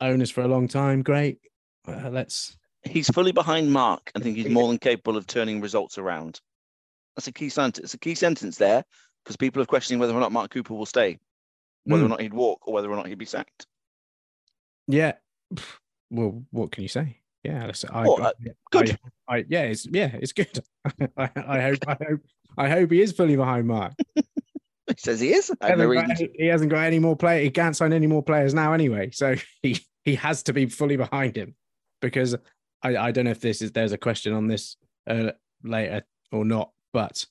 Owners for a long time, great. Uh, let's, He's fully behind Mark and think he's more than capable of turning results around. That's a key sentence. It's a key sentence there because people are questioning whether or not Mark Cooper will stay, whether or Hmm. not he'd walk, or whether or not he'd be sacked. yeah. Well, what can you say? Yeah, I, Oh, uh, good. I, I, yeah, it's yeah, it's good. I, I hope, I hope, I hope he is fully behind Mark. He says he is. He hasn't, got any, he hasn't got any more play. He can't sign any more players now anyway. So he he has to be fully behind him because I, I don't know if this is there's a question on this uh, later or not, but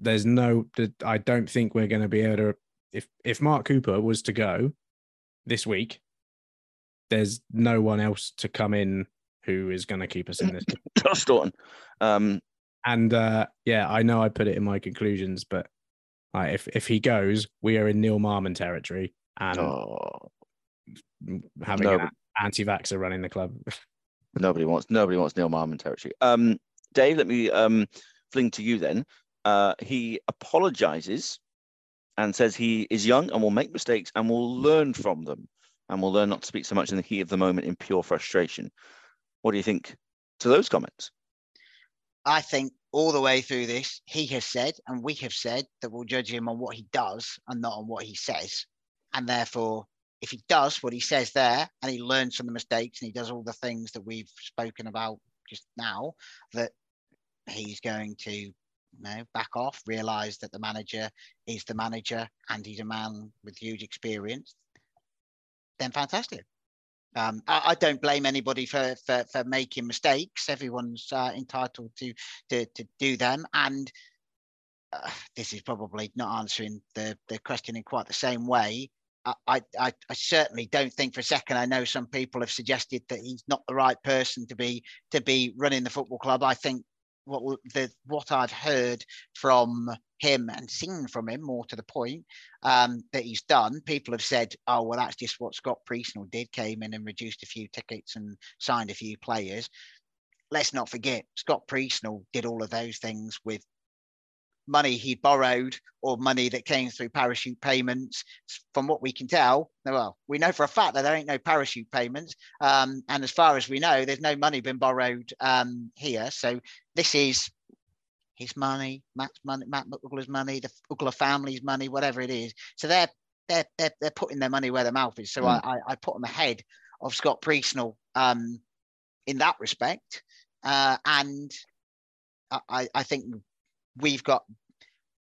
there's no. I don't think we're going to be able to. If if Mark Cooper was to go this week, there's no one else to come in who is going to keep us in this. Josh Staunton. Um, And uh, yeah, I know I put it in my conclusions, but like, if if he goes, we are in Neil Marmon territory and oh, having no, an anti-vaxxer running the club. nobody wants nobody wants Neil Marmon territory. Um, Dave, let me um, fling to you then. Uh, he apologizes and says he is young and will make mistakes and will learn from them and will learn not to speak so much in the heat of the moment in pure frustration. What do you think to those comments? I think all the way through this, he has said, and we have said that we'll judge him on what he does and not on what he says. And therefore, if he does what he says there and he learns from the mistakes and he does all the things that we've spoken about just now, that he's going to you know, back off, realize that the manager is the manager and he's a man with huge experience, then fantastic. Um, I, I don't blame anybody for, for, for making mistakes. Everyone's uh, entitled to, to to do them, and uh, this is probably not answering the, the question in quite the same way. I, I, I certainly don't think for a second. I know some people have suggested that he's not the right person to be to be running the football club. I think what the what I've heard from him and seen from him, more to the point, um, that he's done. People have said, "Oh, well, that's just what Scott Priestnall did. Came in and reduced a few tickets and signed a few players." Let's not forget, Scott Priestnall did all of those things with money he borrowed or money that came through parachute payments. From what we can tell, well, we know for a fact that there ain't no parachute payments, um, and as far as we know, there's no money been borrowed um, here. So this is his money, Matt's money, Matt Ugler's money, the Ugler family's money, whatever it is. So they're they're they're, they're putting their money where their mouth is. So Mm. I, I I put them ahead of Scott Priestnall um, in that respect, uh, and I- I think we've got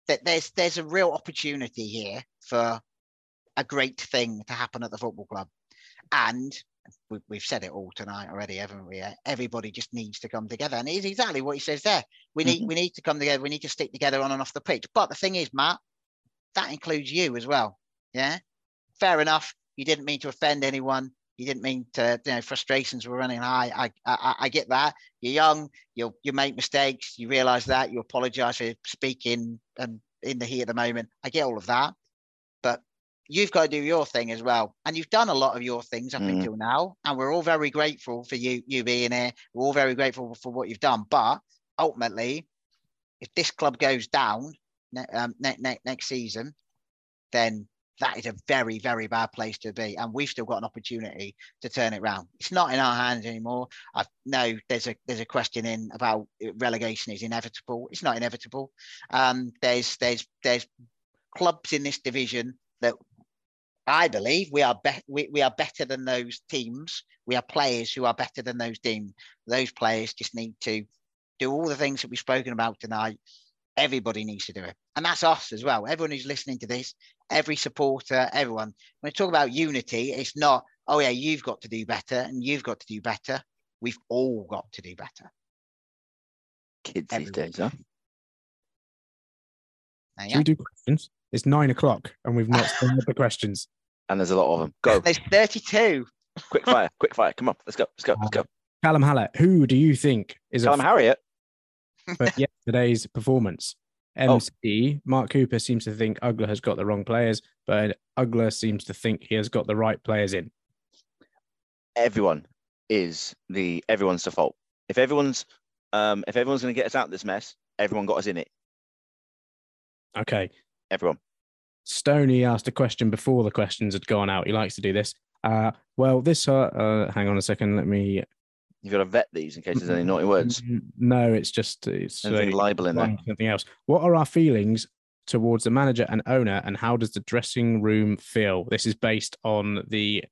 that there's there's a real opportunity here for a great thing to happen at the football club, and we've said it all tonight already, haven't we? Uh, Everybody just needs to come together, and it's exactly what he says there. We need we need to come together. We need to stick together on and off the pitch. But the thing is, Matt, that includes you as well. Yeah, fair enough. You didn't mean to offend anyone. You didn't mean to. You know, frustrations were running high. I I, I get that. You're young. You you make mistakes. You realise that. You apologise for speaking and in the heat of the moment. I get all of that, but you've got to do your thing as well. And you've done a lot of your things up Mm. until now, and we're all very grateful for you you being here. We're all very grateful for what you've done. But ultimately, if this club goes down ne- um, ne- ne- next season, then that is a very, very bad place to be. And we've still got an opportunity to turn it around. It's not in our hands anymore. I know there's a there's a question in about relegation is inevitable. It's not inevitable. Um, there's there's there's clubs in this division that I believe we are be- we, we are better than those teams. We are players who are better than those teams. Those players just need to do all the things that we've spoken about tonight. Everybody needs to do it. And that's us as well. Everyone who's listening to this, every supporter, everyone. When we talk about unity, it's not, oh yeah, you've got to do better and you've got to do better. We've all got to do better. Kids these days, huh? Should we do questions? It's nine o'clock and we've not started the questions. And there's a lot of them. Go, There's 32. quick fire, quick fire. Come on, let's go, let's go, let's go. Callum Hallett, who do you think is Callum a Harriott. for yesterday's performance? Oh. MC, Mark Cooper seems to think Ugler has got the wrong players, but Ugler seems to think he has got the right players in. Everyone is the everyone's the fault. If everyone's um if everyone's going to get us out of this mess, everyone got us in it. Okay. Everyone. Stoney asked a question before the questions had gone out. He likes to do this. Uh, well, this, uh, uh, hang on a second. Let me. You've got to vet these in case there's any naughty words. Mm, No, it's just it's Anything uh, libel in there. something else. What are our feelings towards the manager and owner, and how does the dressing room feel? This is based on the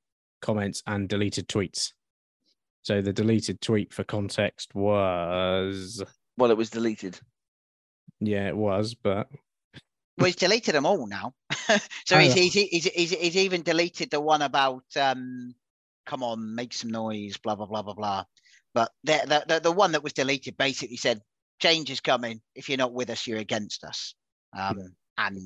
comments and deleted tweets. So the deleted tweet for context was Well, it was deleted. yeah, it was, but Well, he's deleted them all now. so Oh, he's, yeah. he's, he's, he's, he's even deleted the one about, um, come on, make some noise, blah, blah, blah, blah, blah. But the, the, the, the one that was deleted basically said, change is coming. If you're not with us, you're against us. Um, And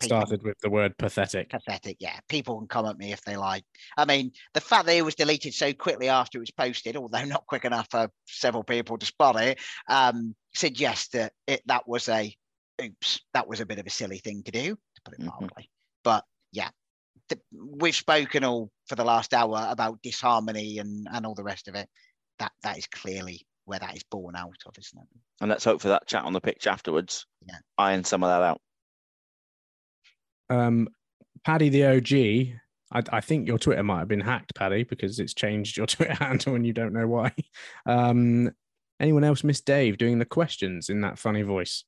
people- started with the word pathetic. pathetic. Yeah, people can come at me if they like. I mean, the fact that it was deleted so quickly after it was posted, although not quick enough for several people to spot it, um, suggests that it that was a oops, that was a bit of a silly thing to do, to put it Mhm. mildly. But yeah, the, we've spoken all for the last hour about disharmony and and all the rest of it. That that is clearly where that is born out of, isn't it? And let's hope for that chat on the pitch afterwards. Yeah. Iron some of that out. Um, Paddy the OG. I, I think your Twitter might have been hacked, Paddy, because it's changed your Twitter handle and you don't know why. Um, anyone else miss Dave doing the questions in that funny voice?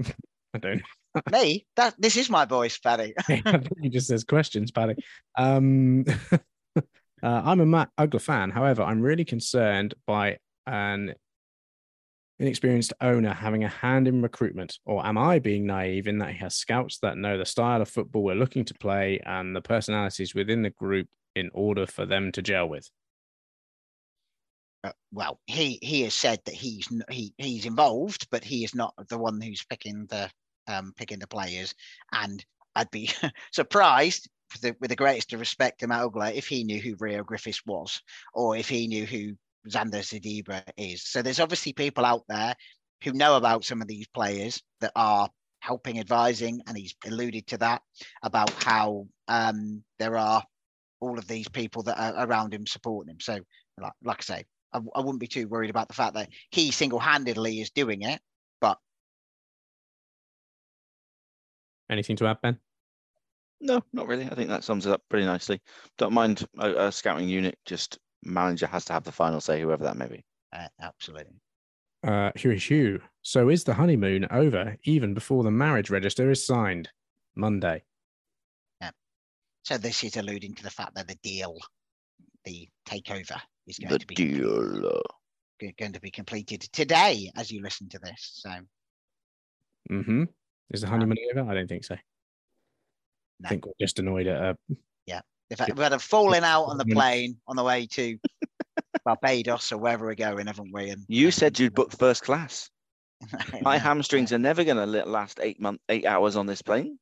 I don't. Me, that this is my voice, Paddy. He just says questions, Paddy. Um, uh, I'm a Matt Ugler fan. However, I'm really concerned by an inexperienced owner having a hand in recruitment. Or am I being naive in that he has scouts that know the style of football we're looking to play and the personalities within the group in order for them to gel with? Uh, well, he he has said that he's he he's involved, but he is not the one who's picking the um picking the players. And I'd be surprised, with the, with the greatest of respect to Matt Ugler, if he knew who Reo Griffiths was, or if he knew who Zanda Siziba is. So there's obviously people out there who know about some of these players that are helping advising, and he's alluded to that about how um there are all of these people that are around him supporting him. So like, like I say, I, w- I wouldn't be too worried about the fact that he single-handedly is doing it. But Anything to add, Ben? No, not really. I think that sums it up pretty nicely. Don't mind a, a scouting unit. Just manager has to have the final say, whoever that may be. uh, absolutely, Uh, Hugh Hugh. So is the honeymoon over even before the marriage register is signed? Monday. Yeah. So this is alluding to the fact that the deal, the takeover, is going The to be deal. g- going to be completed today as you listen to this. So Mm-hmm. Is the Um, honeymoon over? I don't think so. No. I think we're just annoyed at uh, if we've had a falling out on the plane on the way to Barbados or wherever we're going, haven't we? And You and- said you'd book first class. My Yeah, hamstrings are never going to last eight month, eight hours on this plane.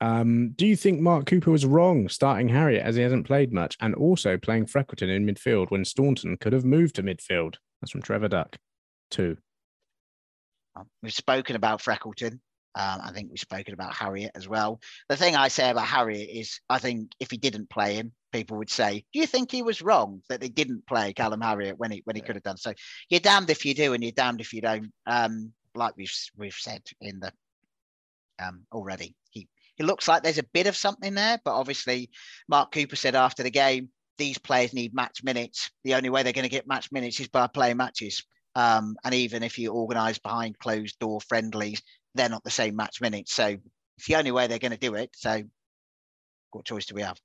Um, do you think Mark Cooper was wrong starting Harriott as he hasn't played much and also playing Freckleton in midfield when Staunton could have moved to midfield? That's from Trevor Duck. Two. Um, We've spoken about Freckleton. Um, I think we've spoken about Harriott as well. The thing I say about Harriott is, I think if he didn't play him, people would say, "Do you think he was wrong that they didn't play Callum Harriott when he when he could have done?" So you're damned if you do, and you're damned if you don't. Um, like we've we've said in the um already, he he looks like there's a bit of something there, but obviously, Mark Cooper said after the game, these players need match minutes. The only way they're going to get match minutes is by playing matches. Um, and even if you organise behind closed door friendlies, they're not the same match minutes. So it's the only way they're going to do it. So What choice do we have?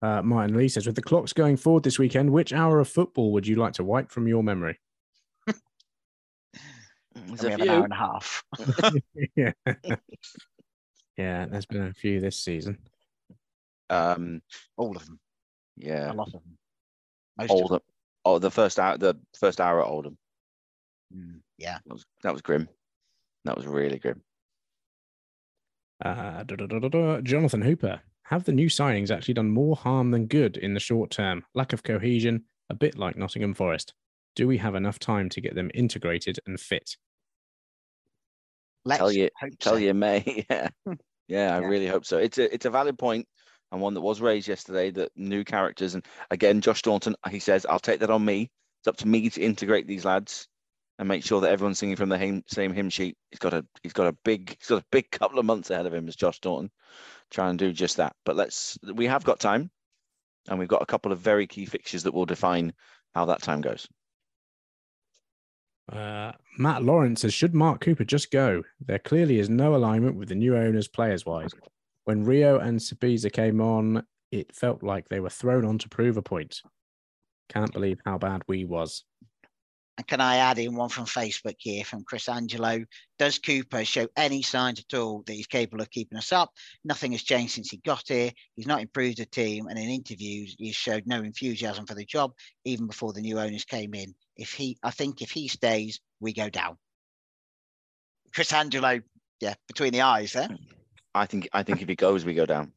Uh, Martin Lee says, with the clocks going forward this weekend, which hour of football would you like to wipe from your memory? There's we a have an hour and a half. yeah. Yeah, there's been a few this season. Um, All of them. yeah, A lot of them. Most of them. Oldham. Oh, the first hour, the first hour at Oldham. Mm, yeah. That was that was grim. That was really grim. Uh, da, da, da, da, da. Jonathan Hooper, have the new signings actually done more harm than good in the short term? Lack of cohesion, a bit like Nottingham Forest. Do we have enough time to get them integrated and fit? Let's tell you, hope tell so. you, May. Yeah, yeah, I Yeah. really hope so. It's a it's a valid point and one that was raised yesterday. That new characters and again, Josh Staunton, he says, "I'll take that on me. It's up to me to integrate these lads and make sure that everyone's singing from the hymn, same hymn sheet." He's got a he's got a big he's got a big couple of months ahead of him as Josh Staunton, trying to do just that. But let's we have got time, and we've got a couple of very key fixtures that will define how that time goes. Uh, Matt Lawrence says, should Mark Cooper just go? There clearly is no alignment with the new owners players wise. When Reo and Siziba came on, it felt like they were thrown on to prove a point. Can't believe how bad we was. And can I add in one from Facebook here from Chris Angelo? Does Cooper show any signs at all that he's capable of keeping us up? Nothing has changed since he got here. He's not improved the team, and in interviews, he showed no enthusiasm for the job even before the new owners came in. If he, I think, if he stays, we go down. Chris Angelo, yeah, between the eyes there. I think I think if he goes, we go down.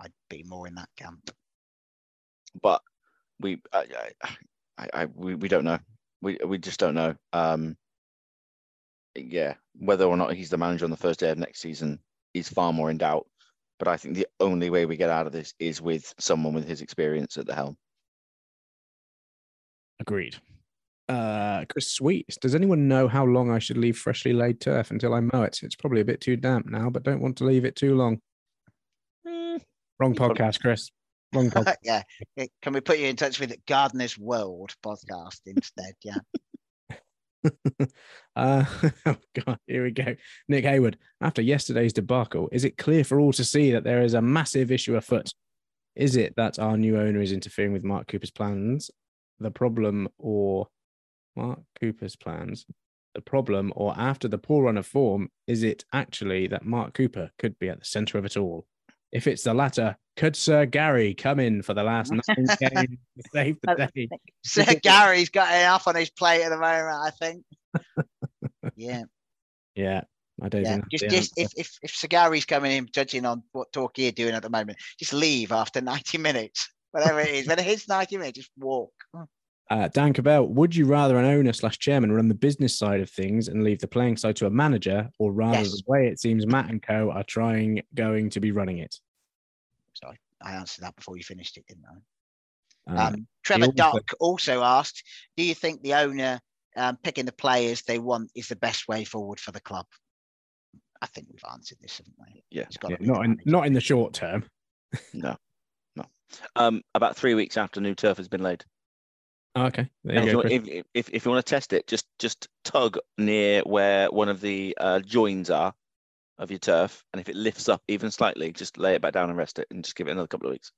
I'd be more in that camp. but we I, I, I, I we, we don't know we we just don't know um yeah whether or not he's the manager on the first day of next season is far more in doubt but i think the only way we get out of this is with someone with his experience at the helm Agreed. Uh, Chris Sweet, does anyone know how long I should leave freshly laid turf until I mow it? It's probably a bit too damp now, but don't want to leave it too long. Wrong podcast, Chris. Wrong podcast. yeah. Can we put you in touch with Gardener's World podcast instead? Yeah. uh, oh God, here we go. Nick Hayward, after yesterday's debacle, is it clear for all to see that there is a massive issue afoot? Is it that our new owner is interfering with Mark Cooper's plans? The problem, or Mark Cooper's plans? The problem, or after the poor run of form, is it actually that Mark Cooper could be at the centre of it all? If it's the latter, could Sir Gary come in for the last nine games to save the day? Sir Gary's got enough on his plate at the moment, I think. Yeah. Yeah, I don't Yeah, think just, just answer. if, if if Sir Gary's coming in, judging on what Torquay are doing at the moment, just leave after 90 minutes, whatever it is. When it hits 90 minutes, just walk. Uh, Dan Cabell, would you rather an owner slash chairman run the business side of things and leave the playing side to a manager, or rather Yes. the way it seems Matt and Co are trying going to be running it? Sorry, I answered that before you finished it, didn't I? Uh, Um, Trevor also- Dock also asked, "Do you think the owner um, picking the players they want is the best way forward for the club?" I think we've answered this, haven't we? Yeah. It's got yeah, to be not in not in the short term. no no um about three weeks after new turf has been laid Oh, okay, there And you if, go. you, want- if, if, if you want to test it, just just tug near where one of the uh, joins are of your turf, and if it lifts up even slightly, just lay it back down and rest it, and just give it another couple of weeks.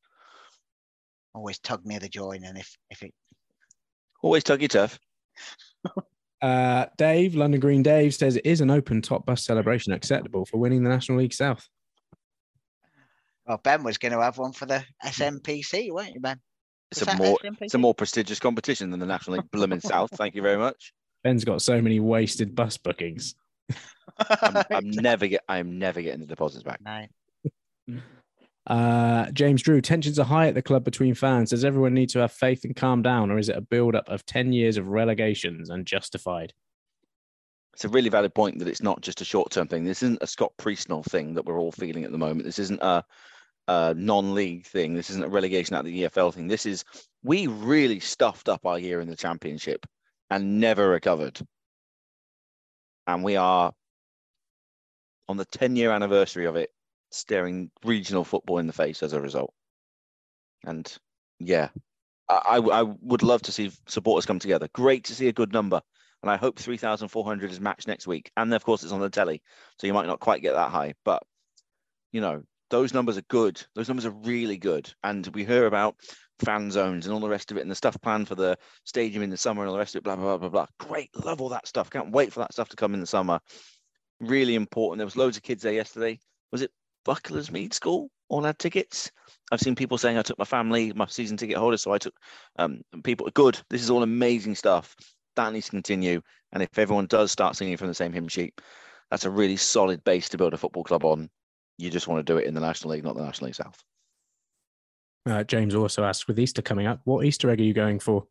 Always tug near the join, and if if it Always tug your turf. Uh, Dave, London Green Dave says it is an open top bus celebration acceptable for winning the National League South. Well, Ben was going to have one for the SMPC, weren't you, Ben? It's a more SMPC? it's a more prestigious competition than the National League Blooming South. Thank you very much. Ben's got so many wasted bus bookings. I'm, I'm never get I'm never getting the deposits back. no. Uh, James Drew, tensions are high at the club between fans. Does everyone need to have faith and calm down, or is it a build up of 10 years of relegations and justified? It's a really valid point that it's not just a short term thing. This isn't a Scott Priestnall thing that we're all feeling at the moment. This isn't a, a non league thing. This isn't a relegation out of the EFL thing. This is we really stuffed up our year in the championship and never recovered. And we are on the 10 year anniversary of it, staring regional football in the face as a result. And yeah, I, I, I would love to see supporters come together. Great to see a good number and I hope 3,400 is matched next week. And of course, it's on the telly, so you might not quite get that high, but you know, those numbers are good. Those numbers are really good. And we hear about fan zones and all the rest of it and the stuff planned for the stadium in the summer and all the rest of it, blah, blah, blah, blah, blah. Great. Love all that stuff. Can't wait for that stuff to come in the summer. Really important. There was loads of kids there yesterday. Was it Bucklers Mead School? All had tickets. I've seen people saying I took my family, my season ticket holder, so I took um, people. Good. This is all amazing stuff. That needs to continue. And if everyone does start singing from the same hymn sheet, that's a really solid base to build a football club on. You just want to do it in the National League, not the National League South. Uh, James also asks, with Easter coming up, what Easter egg are you going for?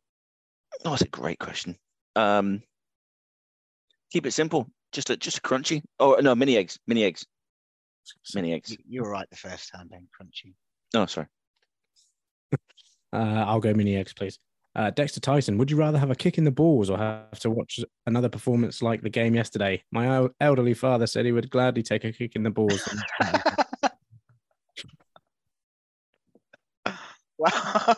Oh, that's a great question. Um, keep it simple. Just a just a crunchy. Oh no, mini eggs, mini eggs, mini eggs. You, you were right the first time, then, Crunchy. Oh, sorry. Uh, I'll go mini eggs, please. Uh, Dexter Tyson, would you rather have a kick in the balls or have to watch another performance like the game yesterday? My elderly father said he would gladly take a kick in the balls. well,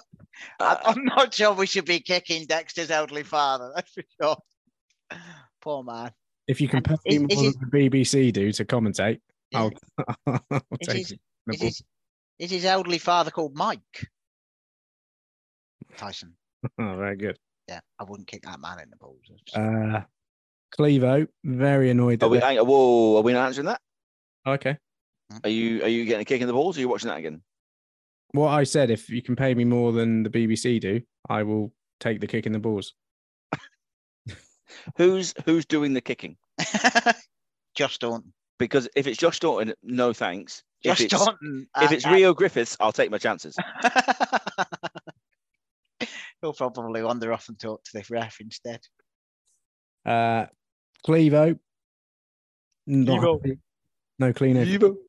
I- I'm not sure we should be kicking Dexter's elderly father. That's for sure. Poor man. if you can pay is- me more than the BBC do to commentate, I'll, I'll Is take his, it. is, his, is his elderly father called Mike Tyson? Oh, very good. Yeah, I wouldn't kick that man in the balls. Uh, Clevo, very annoyed. Are we? hang- Whoa, are we not answering that? okay. Are you? Are you getting a kick in the balls? Or are you watching that again? What I said, if you can pay me more than the BBC do, I will take the kick in the balls. Who's Who's doing the kicking? Josh Staunton. Because if it's Josh Staunton, no thanks. If Josh it's, Staunton. if uh, it's uh, Reo Griffiths, I'll take my chances. He'll probably wander off and talk to the ref instead. Uh, Clevo, not Clevo. happy. no clean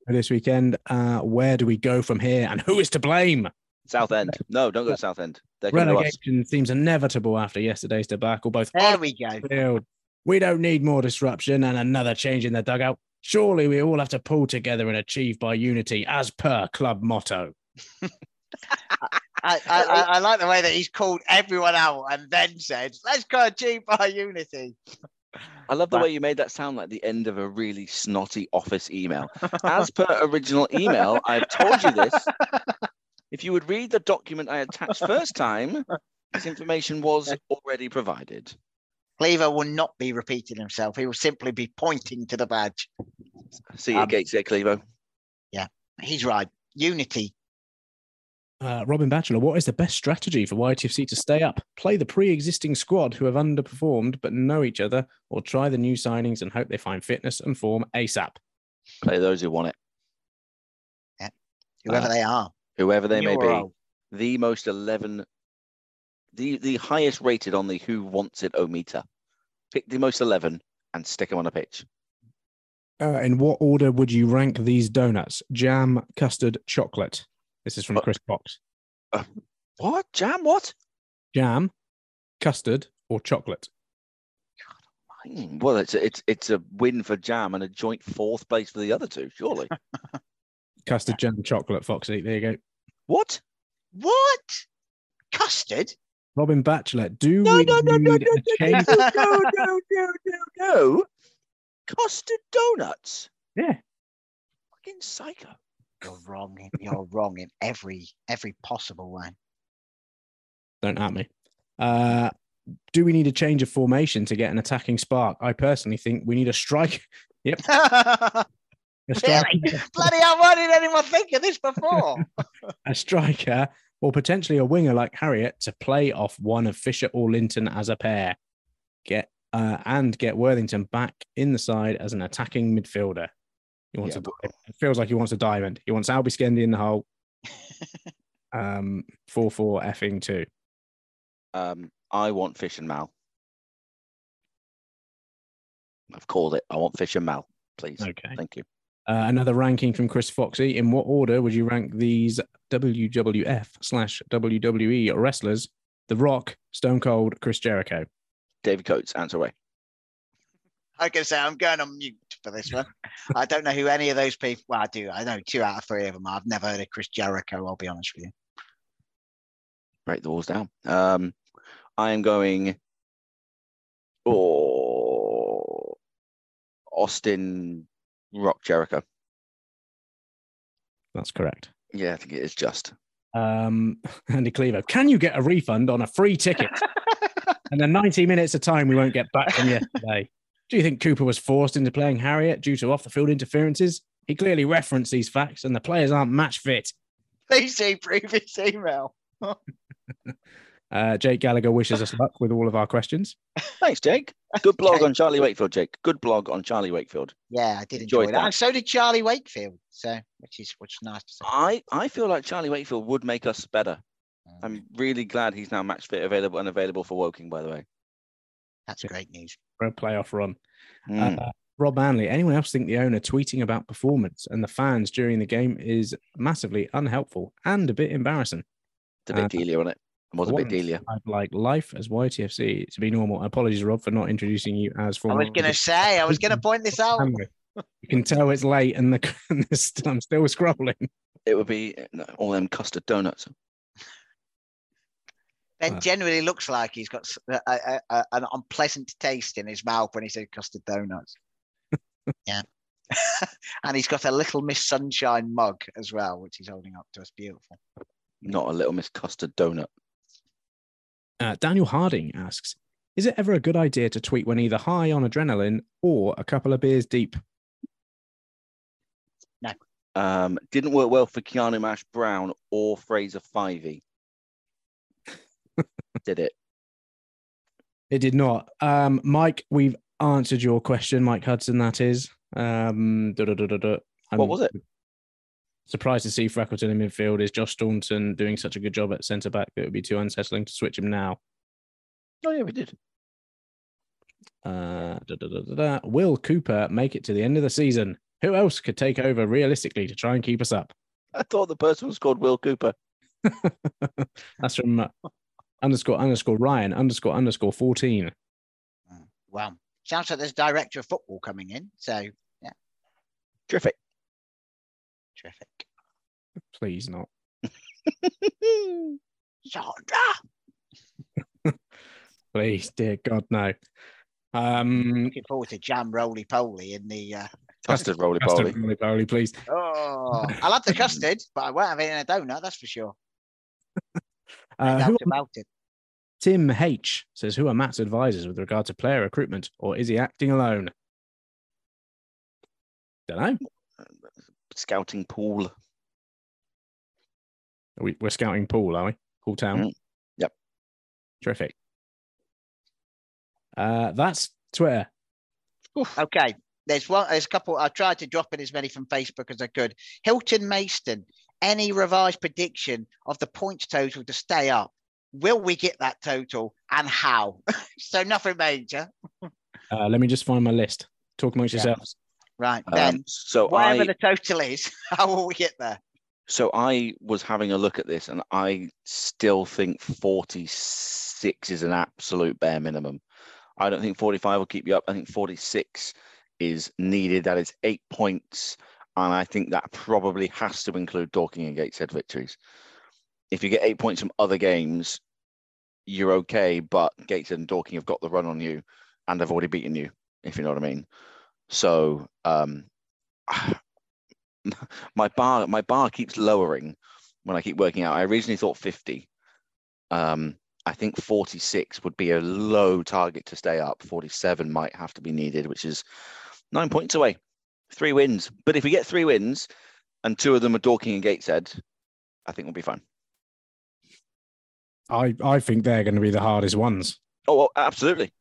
this weekend. Uh, where do we go from here, and who is to blame? Southend. No, don't go to Southend. They're coming to us. Relegation seems inevitable after yesterday's debacle, both There on we go. field. We don't need more disruption and another change in the dugout. Surely we all have to pull together and achieve by unity, as per club motto. I, I, I, like the way that he's called everyone out and then said, let's go achieve our unity. I love the way you made that sound like the end of a really snotty office email. As per original email, I've told you this. If you would read the document I attached first time, this information was already provided. Cleaver will not be repeating himself. He will simply be pointing to the badge. See you Um, at Gateshead, Clevo. He's right. Unity. Uh, Robin Batchelor, what is the best strategy for YTFC to stay up? Play the pre existing squad who have underperformed but know each other, or try the new signings and hope they find fitness and form ASAP? Play those who want it, Whoever Uh, they are. whoever they may be. old. The most 11, the, the highest rated on the who wants it o meter. Pick the most 11 and stick them on a pitch. Uh, in what order would you rank these donuts? Jam, custard, chocolate. This is from Uh, Chris Fox. What? Jam? What? Jam, custard, or chocolate? Hmm, Well, it's a, it's it's a win for Jam and a joint fourth place for the other two, surely. Custard, jam, chocolate, Foxy. There you go. what? What? Custard? Robin Batchelor, do No, we no, no, no, need no, a change? no, no, no, no, no, no. Custard donuts. Yeah. Fucking psycho. You're wrong. You're wrong in every every possible way. Don't at me. Uh, do we need a change of formation to get an attacking spark? I personally think we need a strike. Yep. A, strike, really? Bloody hell, why did anyone think of this before? a striker or potentially a winger like Harriott to play off one of Fisher or Linton as a pair. Get uh, and get Worthington back in the side as an attacking midfielder. He wants Yeah, a, it feels like he wants a diamond. He wants Albi Skendi in the hole. um, four four effing two. Um, I want Fish and Mal. I've called it. I want Fish and Mal, please. Okay. Thank you. Uh, another ranking from Chris Foxy. In what order would you rank these WWF slash WWE wrestlers? The Rock, Stone Cold, Chris Jericho. David Coates, answer away. I can say I'm going on mute for this one. I don't know who any of those people. Well, I do. I know two out of three of them. I've never heard of Chris Jericho. I'll be honest with you. Break the walls down. Um, I am going. Oh, Austin Rock Jericho. That's correct. Yeah, I think it is just. Um, Andy Cleaver, can you get a refund on a free ticket? and the 90 minutes of time we won't get back from yesterday. Do you think Cooper was forced into playing Harriott due to off the field interferences? He clearly referenced these facts, and the players aren't match fit. Please see previous email. Uh, Jake Gallagher wishes us luck with all of our questions. Thanks, Jake. Good blog Okay. on Charlie Wakefield, Jake. Good blog on Charlie Wakefield. Yeah, I did enjoy Enjoyed that. that. And so did Charlie Wakefield. So, which is which is nice to see. I, I feel like Charlie Wakefield would make us better. Mm, I'm really glad he's now match fit, available, and available for Woking, by the way. That's great news. For a playoff run. Mm. Uh, Rob Manley, anyone else think the owner tweeting about performance and the fans during the game is massively unhelpful and a bit embarrassing? it's a bit uh, dealer on it. It was a bit dealer. I'd like life as YTFC to be normal. Apologies, Rob, for not introducing you as I was going to say, I was going to point this out. You can tell it's late and the, and the st- I'm still scrolling. It would be uh, all them custard donuts. Ben generally looks like he's got s- a, a, a, an unpleasant taste in his mouth when he said custard donuts. yeah. and he's got a little Miss Sunshine mug as well, which he's holding up to us. Beautiful. Not a little Miss Custard donut. Uh, Daniel Harding asks Is it ever a good idea to tweet when either high on adrenaline or a couple of beers deep? Um, didn't work well for Keanu Marsh-Brown or Fraser Fivey. Did it? It did not. Um, Mike, we've answered your question, Mike Hudson, that is. Um, What was it? Surprised to see Freckleton in midfield. Is Josh Staunton doing such a good job at centre back that it would be too unsettling to switch him now? Oh yeah, we did. Uh, da, da, da. Will Cooper make it to the end of the season? Who else could take over realistically to try and keep us up? I thought the person was called Will Cooper. That's from underscore underscore Ryan underscore underscore 14. Mm, Well, sounds like there's director of football coming in. So, yeah. Terrific. terrific. Please not. Sandra! Please, dear God, no. Um, Looking forward to jam roly poly in the. Uh... Custard roly poly. roly poly, please. Oh, I love the custard, but I won't have it in a donut. That's for sure. No Uh, doubt who, about it. Tim H says, Who are Matt's advisors with regard to player recruitment, or is he acting alone? Don't know. Scouting pool. We, we're scouting Pool, are we? Pool Town. Mm, yep. Terrific. Uh, that's Twitter. Okay. There's one. There's a couple. I tried to drop in as many from Facebook as I could. Hilton Mayston. Any revised prediction of the points total to stay up? Will we get that total and how? so nothing major, Uh, let me just find my list. Talk amongst Yeah. yourselves. right? Um, then so whatever I the total is, how will we get there? so I was having a look at this, and I still think forty six is an absolute bare minimum. I don't think forty five will keep you up. I think forty six is needed. That is eight points, and I think that probably has to include Dorking and Gateshead victories. If you get eight points from other games, you're okay. But Gateshead and Dorking have got the run on you, and they've already beaten you. If you know what I mean. So um, my bar my bar keeps lowering when I keep working out. I originally thought 50. Um, I think 46 would be a low target to stay up. 47 might have to be needed, which is nine points away. Three wins. But if we get three wins and two of them are Dorking and Gateshead, I think we'll be fine. I, I think they're going to be the hardest ones. Oh, well, absolutely.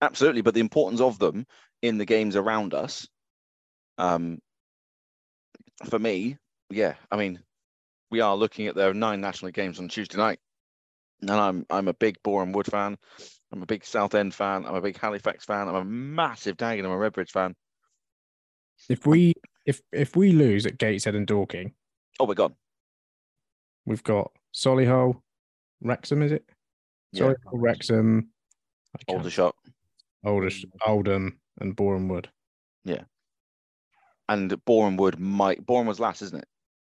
Absolutely. But the importance of them in the games around us, um, for me, yeah, I mean, we are looking at their nine national games on Tuesday night. And I'm I'm a big Boreham Wood fan. I'm a big Southend fan. I'm a big Halifax fan. I'm a massive Dagenham and Redbridge fan. If we if if we lose at Gateshead and Dorking, Oh we're gone. we've got Solihull, Wrexham, is it? Yeah. Wrexham, I Aldershot. Oldish, Oldham, and Boreham Wood. Yeah, and Boreham Wood might Boreham was last, isn't it?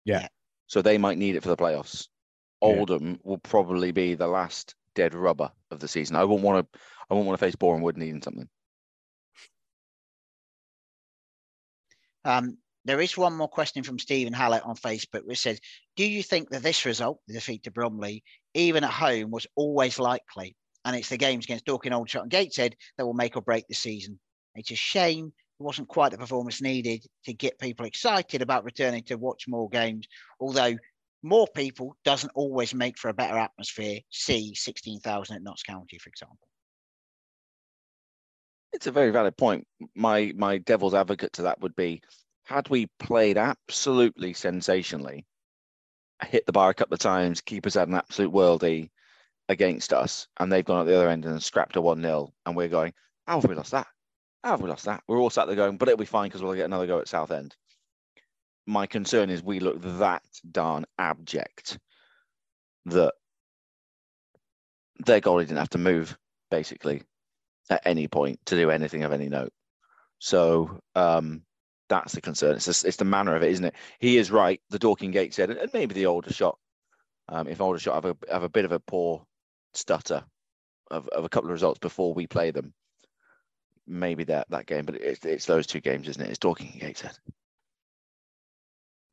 Yeah. So they might need it for the playoffs. Yeah. Oldham will probably be the last dead rubber of the season. I won't want to I won't want to face Boreham Wood needing something. Um, There is one more question from Stephen Hallett on Facebook, which says, "Do you think that this result, the defeat to Bromley, even at home, was always likely? And it's the games against Dorking, Aldershot, and Gateshead that will make or break the season. It's a shame it wasn't quite the performance needed to get people excited about returning to watch more games. Although more people doesn't always make for a better atmosphere. See 16,000 at Notts County, for example." It's a very valid point. My my devil's advocate to that would be had we played absolutely sensationally, hit the bar a couple of times, keepers had an absolute worldie against us, and they've gone at the other end and scrapped a 1 0, and we're going, how have we lost that? How have we lost that? We're all sat there going, but it'll be fine because we'll get another go at Southend. My concern is we look that darn abject that their goalie didn't have to move, basically at any point to do anything of any note. So um, that's the concern. It's just, it's the manner of it, isn't it? He is right. The Dorking Gateshead, and maybe the Aldershot. Um, if Aldershot have a have a bit of a poor stutter of, of a couple of results before we play them, maybe that that game. But it's it's those two games, isn't it? It's Dorking and said.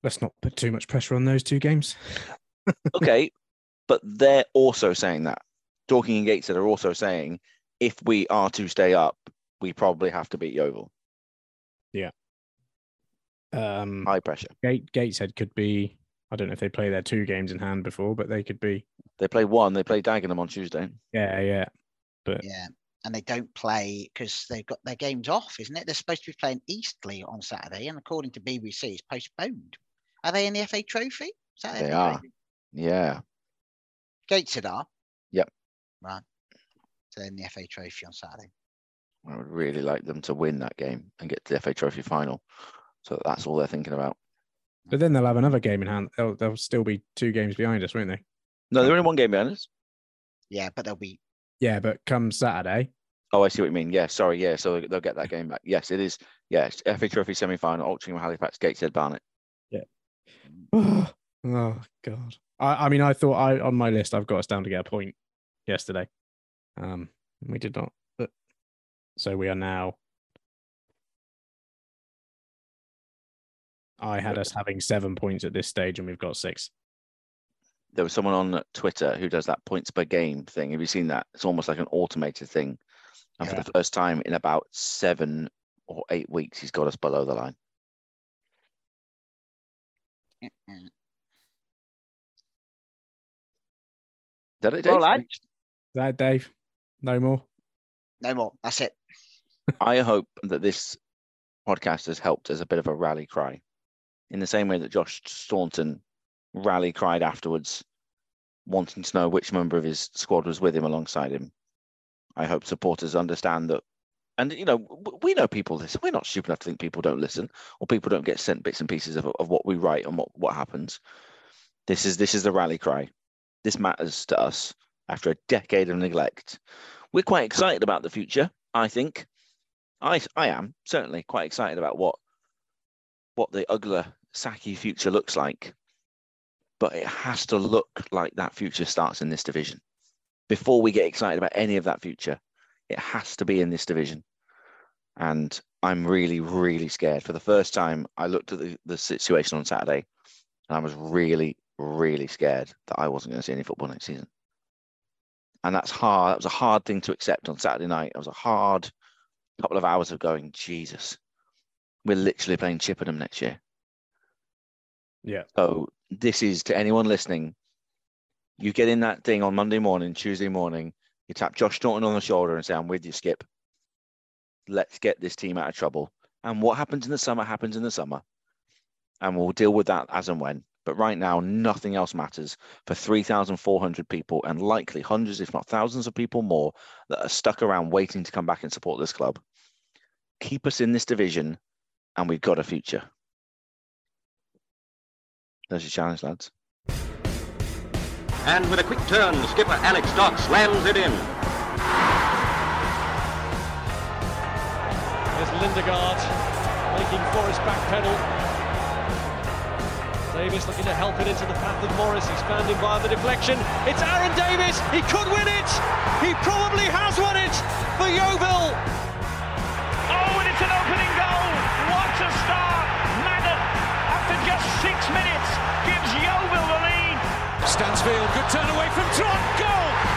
Let's not put too much pressure on those two games. okay, but they're also saying that Dorking and Gateshead are also saying if we are to stay up, we probably have to beat Yeovil. Yeah. Um, High pressure. Gate Gateshead could be. I don't know if they play their two games in hand before, but they could be. They play one. They play Dagenham on Tuesday. Yeah, yeah. But Yeah. And they don't play because they've got their games off, isn't it? They're supposed to be playing Eastleigh on Saturday, and according to BBC, it's postponed. Are they in the FA Trophy? Is that They are. Trophy? Yeah. Gateshead are. Yep. Right. So they're in the FA Trophy on Saturday. I would really like them to win that game and get to the FA Trophy final. So that's all they're thinking about. but then they'll have another game in hand. They'll they'll still be two games behind us, won't they? No, they're only one game behind us. Yeah, but they'll be Yeah, but come Saturday, Oh, I see what you mean. Yeah, sorry. Yeah, so they'll get that game back. Yes, it is. Yes, FA Trophy semi final, Altrincham, Halifax, Gateshead, Barnet. Yeah. oh, god. I, I mean, I thought I on my list I've got us down to get a point yesterday. Um, we did not. But so we are now. I had us having seven points at this stage, and we've got six. There was someone on Twitter who does that points per game thing. Have you seen that? It's almost like an automated thing. And for the first time in about seven or eight weeks, he's got us below the line. That it, Dave? Well, Is that Dave? No more. no more. That's it. I hope that this podcast has helped as a bit of a rally cry, in the same way that Josh Staunton rally cried afterwards, wanting to know which member of his squad was with him alongside him. I hope supporters understand that, and you know, we know people listen. We're not stupid enough to think people don't listen or people don't get sent bits and pieces of, of what we write and what, what happens. This is this is the rally cry. This matters to us after a decade of neglect. We're quite excited about the future. I think. I I am certainly quite excited about what what the Ugla Saki future looks like. But it has to look like that future starts in this division. Before we get excited about any of that future, it has to be in this division. And I'm really, really scared. For the first time, I looked at the, the situation on Saturday and I was really, really scared that I wasn't going to see any football next season. And that's hard. That was a hard thing to accept on Saturday night. It was a hard couple of hours of going, Jesus, we're literally playing Chippenham next year. Yeah. So this is to anyone listening. You get in that thing on Monday morning, Tuesday morning, you tap Josh Staunton on the shoulder and say, I'm with you, Skip. Let's get this team out of trouble. And what happens in the summer happens in the summer. And we'll deal with that as and when. But right now, nothing else matters for 3,400 people and likely hundreds, if not thousands of people more that are stuck around waiting to come back and support this club. Keep us in this division and we've got a future. There's your challenge, lads. And with a quick turn, skipper Alex Dock slams it in. There's Lindegaard making Forrest backpedal. Davis looking to help it into the path of Morris. He's found him via the deflection. It's Aaron Davis. He could win it. He probably has won it for Yeovil. Oh, and it's an opening goal. Just six minutes gives Yeovil the lead. Stansfield, good turn away from Trot, goal!